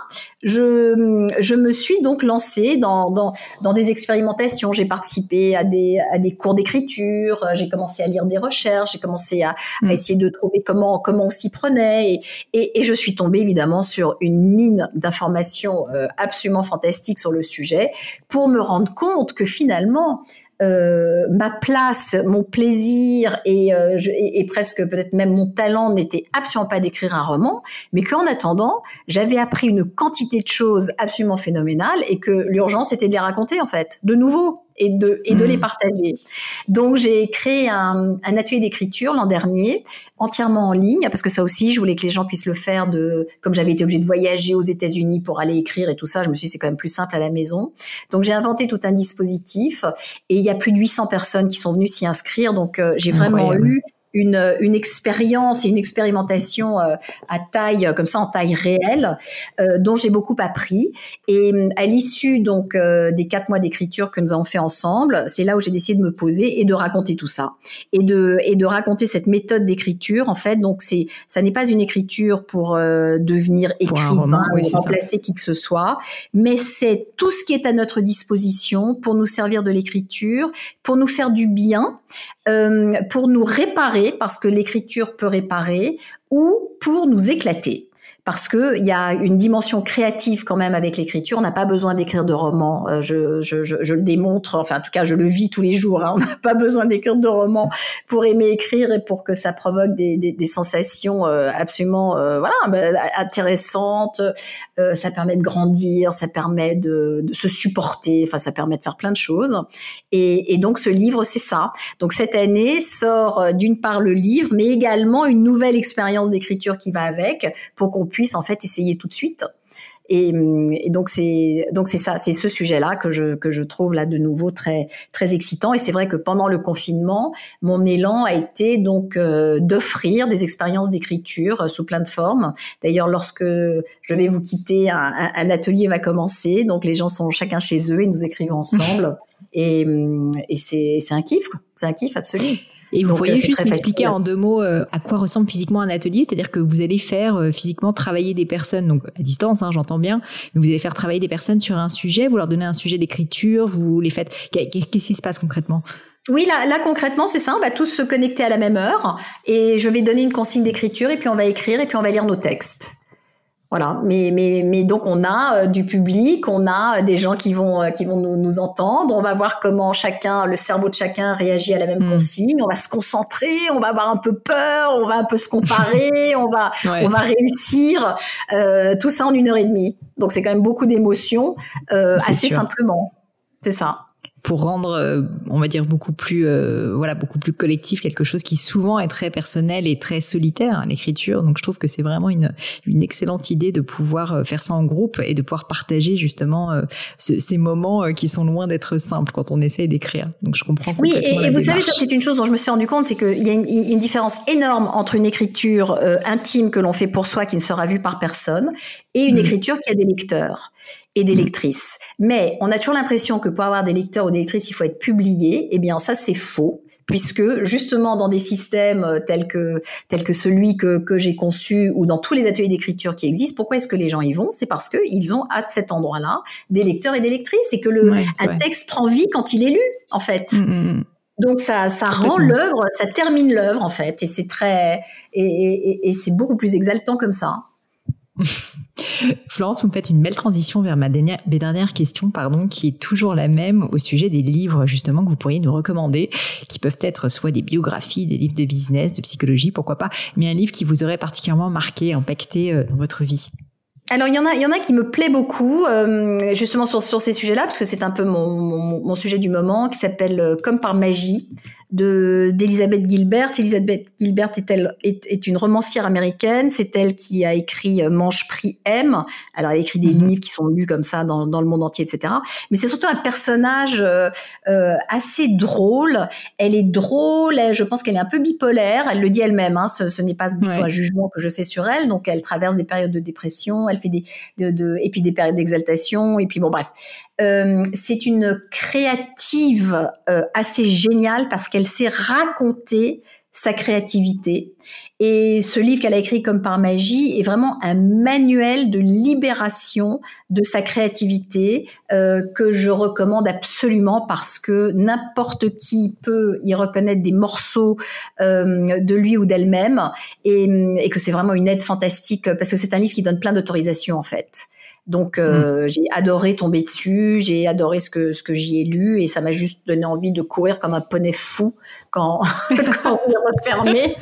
je, je me suis donc lancée dans, dans, dans des expérimentations. J'ai participé à des, à des cours d'écriture, j'ai commencé à lire des recherches, j'ai commencé à, à, hmm. essayer de trouver comment, comment on s'y prenait. Et, et, et, je suis tombée évidemment sur une mine d'informations euh, absolument fantastiques sur le sujet pour me rendre compte que finalement, euh, ma place, mon plaisir et, euh, et, presque peut-être même mon talent n'était absolument pas d'écrire un roman, mais qu'en attendant, j'avais appris une quantité de choses absolument phénoménales et que l'urgence était de les raconter en fait, de nouveau et de, et de les hmm. partager. Donc j'ai créé un, un atelier d'écriture l'an dernier, entièrement en ligne, parce que ça aussi, je voulais que les gens puissent le faire de, comme j'avais été obligée de voyager aux États-Unis pour aller écrire et tout ça, je me suis dit c'est quand même plus simple à la maison. Donc j'ai inventé tout un dispositif et il y a plus de 800 personnes qui sont venues s'y inscrire. Donc euh, j'ai vraiment eu une, une expérience et une expérimentation euh, à taille comme ça en taille réelle euh, dont j'ai beaucoup appris. Et à l'issue donc euh, des quatre mois d'écriture que nous avons fait ensemble c'est là où j'ai décidé de me poser et de raconter tout ça. Et de et de raconter cette méthode d'écriture en fait. Donc c'est ça n'est pas une écriture pour devenir écrivain ou remplacer qui que ce soit mais c'est tout ce qui est à notre disposition pour nous servir de l'écriture pour nous faire du bien pour nous réparer parce que l'écriture peut réparer ou pour nous éclater. parce que il y a une dimension créative quand même avec l'écriture. On n'a pas besoin d'écrire de romans. Euh, je, le démontre, enfin en tout cas je le vis tous les jours. Hein. (laughs) On n'a pas besoin d'écrire de romans pour aimer écrire et pour que ça provoque des, sensations euh, absolument euh, voilà bah, intéressantes. ça permet de grandir, ça permet de, de, se supporter. Enfin ça permet de faire plein de choses. Et, et donc ce livre c'est ça. Donc cette année sort d'une part le livre, mais également une nouvelle expérience d'écriture qui va avec pour qu'on puisse en fait essayer tout de suite. Et, donc c'est donc c'est ça, c'est ce sujet-là que je que je trouve là de nouveau très très excitant. Et c'est vrai que pendant le confinement, mon élan a été donc euh, d'offrir des expériences d'écriture sous plein de formes. D'ailleurs, lorsque je vais vous quitter, un, un, atelier va commencer. Donc les gens sont chacun chez eux et nous écrivons ensemble. (laughs) et, et c'est c'est un kiff, c'est un kiff absolu. Et vous pourriez juste m'expliquer en deux mots euh, à quoi ressemble physiquement un atelier, c'est-à-dire que vous allez faire euh, physiquement travailler des personnes, donc à distance, hein, j'entends bien, mais vous allez faire travailler des personnes sur un sujet, vous leur donnez un sujet d'écriture, vous les faites. Qu'est-ce qui se passe concrètement? Oui, là, là concrètement, c'est ça. On va tous se connecter à la même heure et je vais donner une consigne d'écriture et puis on va écrire et puis on va lire nos textes. Voilà, mais, mais, mais donc on a euh, du public, on a des gens qui vont, euh, qui vont nous, nous, entendre, on va voir comment chacun, le cerveau de chacun réagit à la même hmm. consigne, on va se concentrer, on va avoir un peu peur, on va un peu se comparer, (laughs) on va, on va réussir, euh, tout ça en une heure et demie. Donc c'est quand même beaucoup d'émotions, euh, assez simplement. C'est ça pour rendre, euh, on va dire beaucoup plus, euh, voilà, beaucoup plus collectif, quelque chose qui souvent est très personnel et très solitaire, hein, l'écriture. Donc je trouve que c'est vraiment une, une excellente idée de pouvoir euh, faire ça en groupe et de pouvoir partager justement ces moments qui sont loin d'être simples quand on essaie d'écrire. Donc je comprends. Oui, et, vous savez, ça c'est une chose dont je me suis rendu compte, c'est qu'il y a une, une, différence énorme entre une écriture intime que l'on fait pour soi, qui ne sera vue par personne, et une mmh. écriture qui a des lecteurs et des mm. lectrices. Mais on a toujours l'impression que pour avoir des lecteurs ou des lectrices, il faut être publié. Eh bien, ça, c'est faux puisque justement dans des systèmes euh, tels que tels que celui que, que j'ai conçu ou dans tous les ateliers d'écriture qui existent, pourquoi est-ce que les gens y vont? C'est parce que ils ont à cet endroit-là des lecteurs et des lectrices et que le un texte prend vie quand il est lu en fait. Mm, mm, Donc ça ça rend l'œuvre, ça termine l'œuvre en fait et c'est très et, et, et c'est beaucoup plus exaltant comme ça. (laughs) Florence, vous me faites une belle transition vers ma dernière, dernière question, pardon, qui est toujours la même au sujet des livres, justement, que vous pourriez nous recommander, qui peuvent être soit des biographies, des livres de business, de psychologie, pourquoi pas, mais un livre qui vous aurait particulièrement marqué, impacté euh, dans votre vie. Alors il y en a, il y en a qui me plaît beaucoup, euh, justement sur, ces sujets-là, parce que c'est un peu mon, sujet du moment, qui s'appelle euh, Comme par magie de d'Elisabeth Gilbert. Elisabeth Gilbert est, elle, est, est, une romancière américaine. C'est elle qui a écrit euh, Manche prix M. Alors elle a écrit des mhm. livres qui sont lus comme ça dans, dans le monde entier, etc. Mais c'est surtout un personnage euh, euh, assez drôle. Elle est drôle. je pense qu'elle est un peu bipolaire. Elle le dit elle-même. Hein, ce, ce n'est pas du tout un jugement que je fais sur elle. Donc elle traverse des périodes de dépression. Elle fait des de, de et puis des périodes d'exaltation. Et puis bon bref. Euh, c'est une créative euh, assez géniale parce qu'elle sait raconter sa créativité. Et ce livre qu'elle a écrit comme par magie est vraiment un manuel de libération de sa créativité euh, que je recommande absolument parce que n'importe qui peut y reconnaître des morceaux euh, de lui ou d'elle-même et, et que c'est vraiment une aide fantastique parce que c'est un livre qui donne plein d'autorisations en fait. Donc euh, mm. j'ai adoré tomber dessus, j'ai adoré ce que ce que j'y ai lu et ça m'a juste donné envie de courir comme un poney fou quand (laughs) quand on est refermé.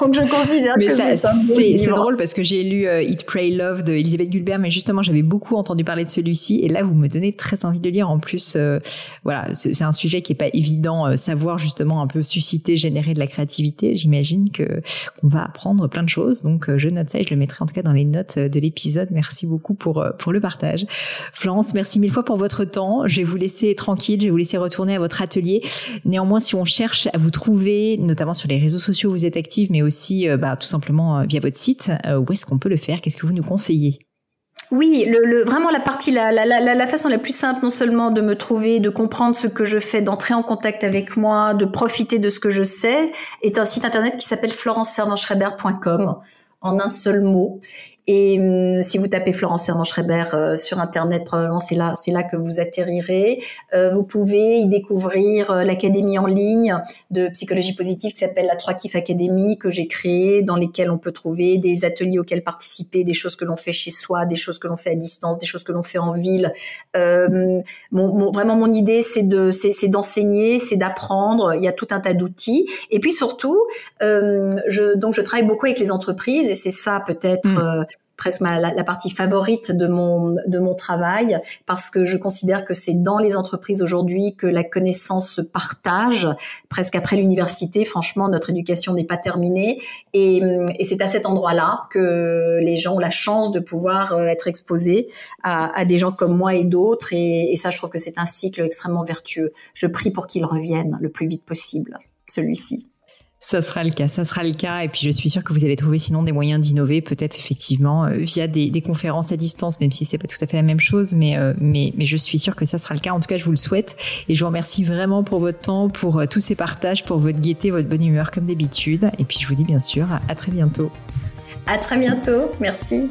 Donc je considère mais que c'est c'est drôle parce que j'ai lu euh, Eat Pray Love de Elisabeth Gulbert mais justement j'avais beaucoup entendu parler de celui-ci et là vous me donnez très envie de lire en plus euh, voilà c'est un sujet qui est pas évident euh, savoir justement un peu susciter générer de la créativité j'imagine que qu'on va apprendre plein de choses donc je note ça et je le mettrai en tout cas dans les notes de l'épisode merci beaucoup pour pour le partage. Florence, merci mille fois pour votre temps. Je vais vous laisser tranquille, je vais vous laisser retourner à votre atelier. Néanmoins, si on cherche à vous trouver, notamment sur les réseaux sociaux où vous êtes active, mais aussi euh, bah, tout simplement euh, via votre site, euh, où est-ce qu'on peut le faire? Qu'est-ce que vous nous conseillez? Oui, le, vraiment la partie, la, la, la, la, façon la plus simple, non seulement de me trouver, de comprendre ce que je fais, d'entrer en contact avec moi, de profiter de ce que je sais, est un site internet qui s'appelle florenceservanschreiber.com en un seul mot. Et hum, si vous tapez Florence Serment Schreiber euh, sur Internet, probablement c'est là, c'est là que vous atterrirez. Euh, vous pouvez y découvrir euh, l'académie en ligne de psychologie positive qui s'appelle la 3 Kif Academy que j'ai créée, dans lesquelles on peut trouver des ateliers auxquels participer, des choses que l'on fait chez soi, des choses que l'on fait à distance, des choses que l'on fait en ville. Euh, mon, vraiment, mon idée, c'est de, c'est, d'enseigner, c'est d'apprendre. Il y a tout un tas d'outils. Et puis surtout, euh, je, donc je travaille beaucoup avec les entreprises et c'est ça peut-être. Mmh. Presque la, partie favorite de mon de mon travail parce que je considère que c'est dans les entreprises aujourd'hui que la connaissance se partage. Presque après l'université franchement notre éducation n'est pas terminée. Et, et c'est à cet endroit-là que les gens ont la chance de pouvoir euh, être exposés à, à des gens comme moi et d'autres. Et, et ça je trouve que c'est un cycle extrêmement vertueux. Je prie pour qu'il revienne le plus vite possible celui-ci ça sera le cas, ça sera le cas. Et puis je suis sûre que vous allez trouver sinon des moyens d'innover, peut-être effectivement euh, via des, conférences à distance, même si c'est pas tout à fait la même chose, mais, euh, mais, mais je suis sûre que ça sera le cas. En tout cas, je vous le souhaite. Et je vous remercie vraiment pour votre temps, pour euh, tous ces partages, pour votre gaieté, votre bonne humeur comme d'habitude. Et puis je vous dis bien sûr à très bientôt. À très bientôt. Merci.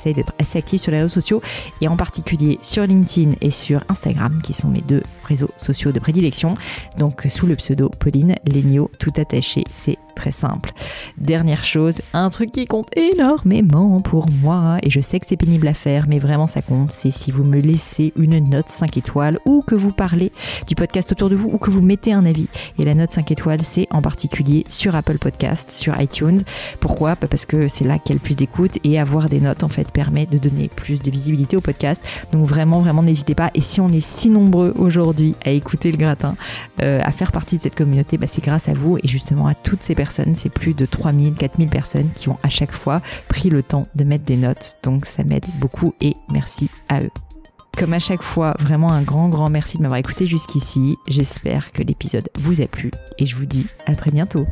d'être assez actif sur les réseaux sociaux et en particulier sur LinkedIn et sur Instagram qui sont mes deux réseaux sociaux de prédilection. Donc sous le pseudo Pauline Legno tout attaché. C'est très simple. Dernière chose, un truc qui compte énormément pour moi, et je sais que c'est pénible à faire, mais vraiment ça compte, c'est si vous me laissez une note 5 étoiles, ou que vous parlez du podcast autour de vous, ou que vous mettez un avis. Et la note 5 étoiles, c'est en particulier sur Apple Podcast, sur iTunes. Pourquoi? Bah, Parce que c'est là qu'il y a le plus d'écoute, et avoir des notes, en fait, permet de donner plus de visibilité au podcast. Donc vraiment, vraiment, n'hésitez pas. Et si on est si nombreux aujourd'hui à écouter le gratin, euh, à faire partie de cette communauté, bah, c'est grâce à vous, et justement à toutes ces c'est plus de 3000, 4000 personnes qui ont à chaque fois pris le temps de mettre des notes. Donc ça m'aide beaucoup et merci à eux. Comme à chaque fois, vraiment un grand, grand merci de m'avoir écouté jusqu'ici. J'espère que l'épisode vous a plu et je vous dis à très bientôt.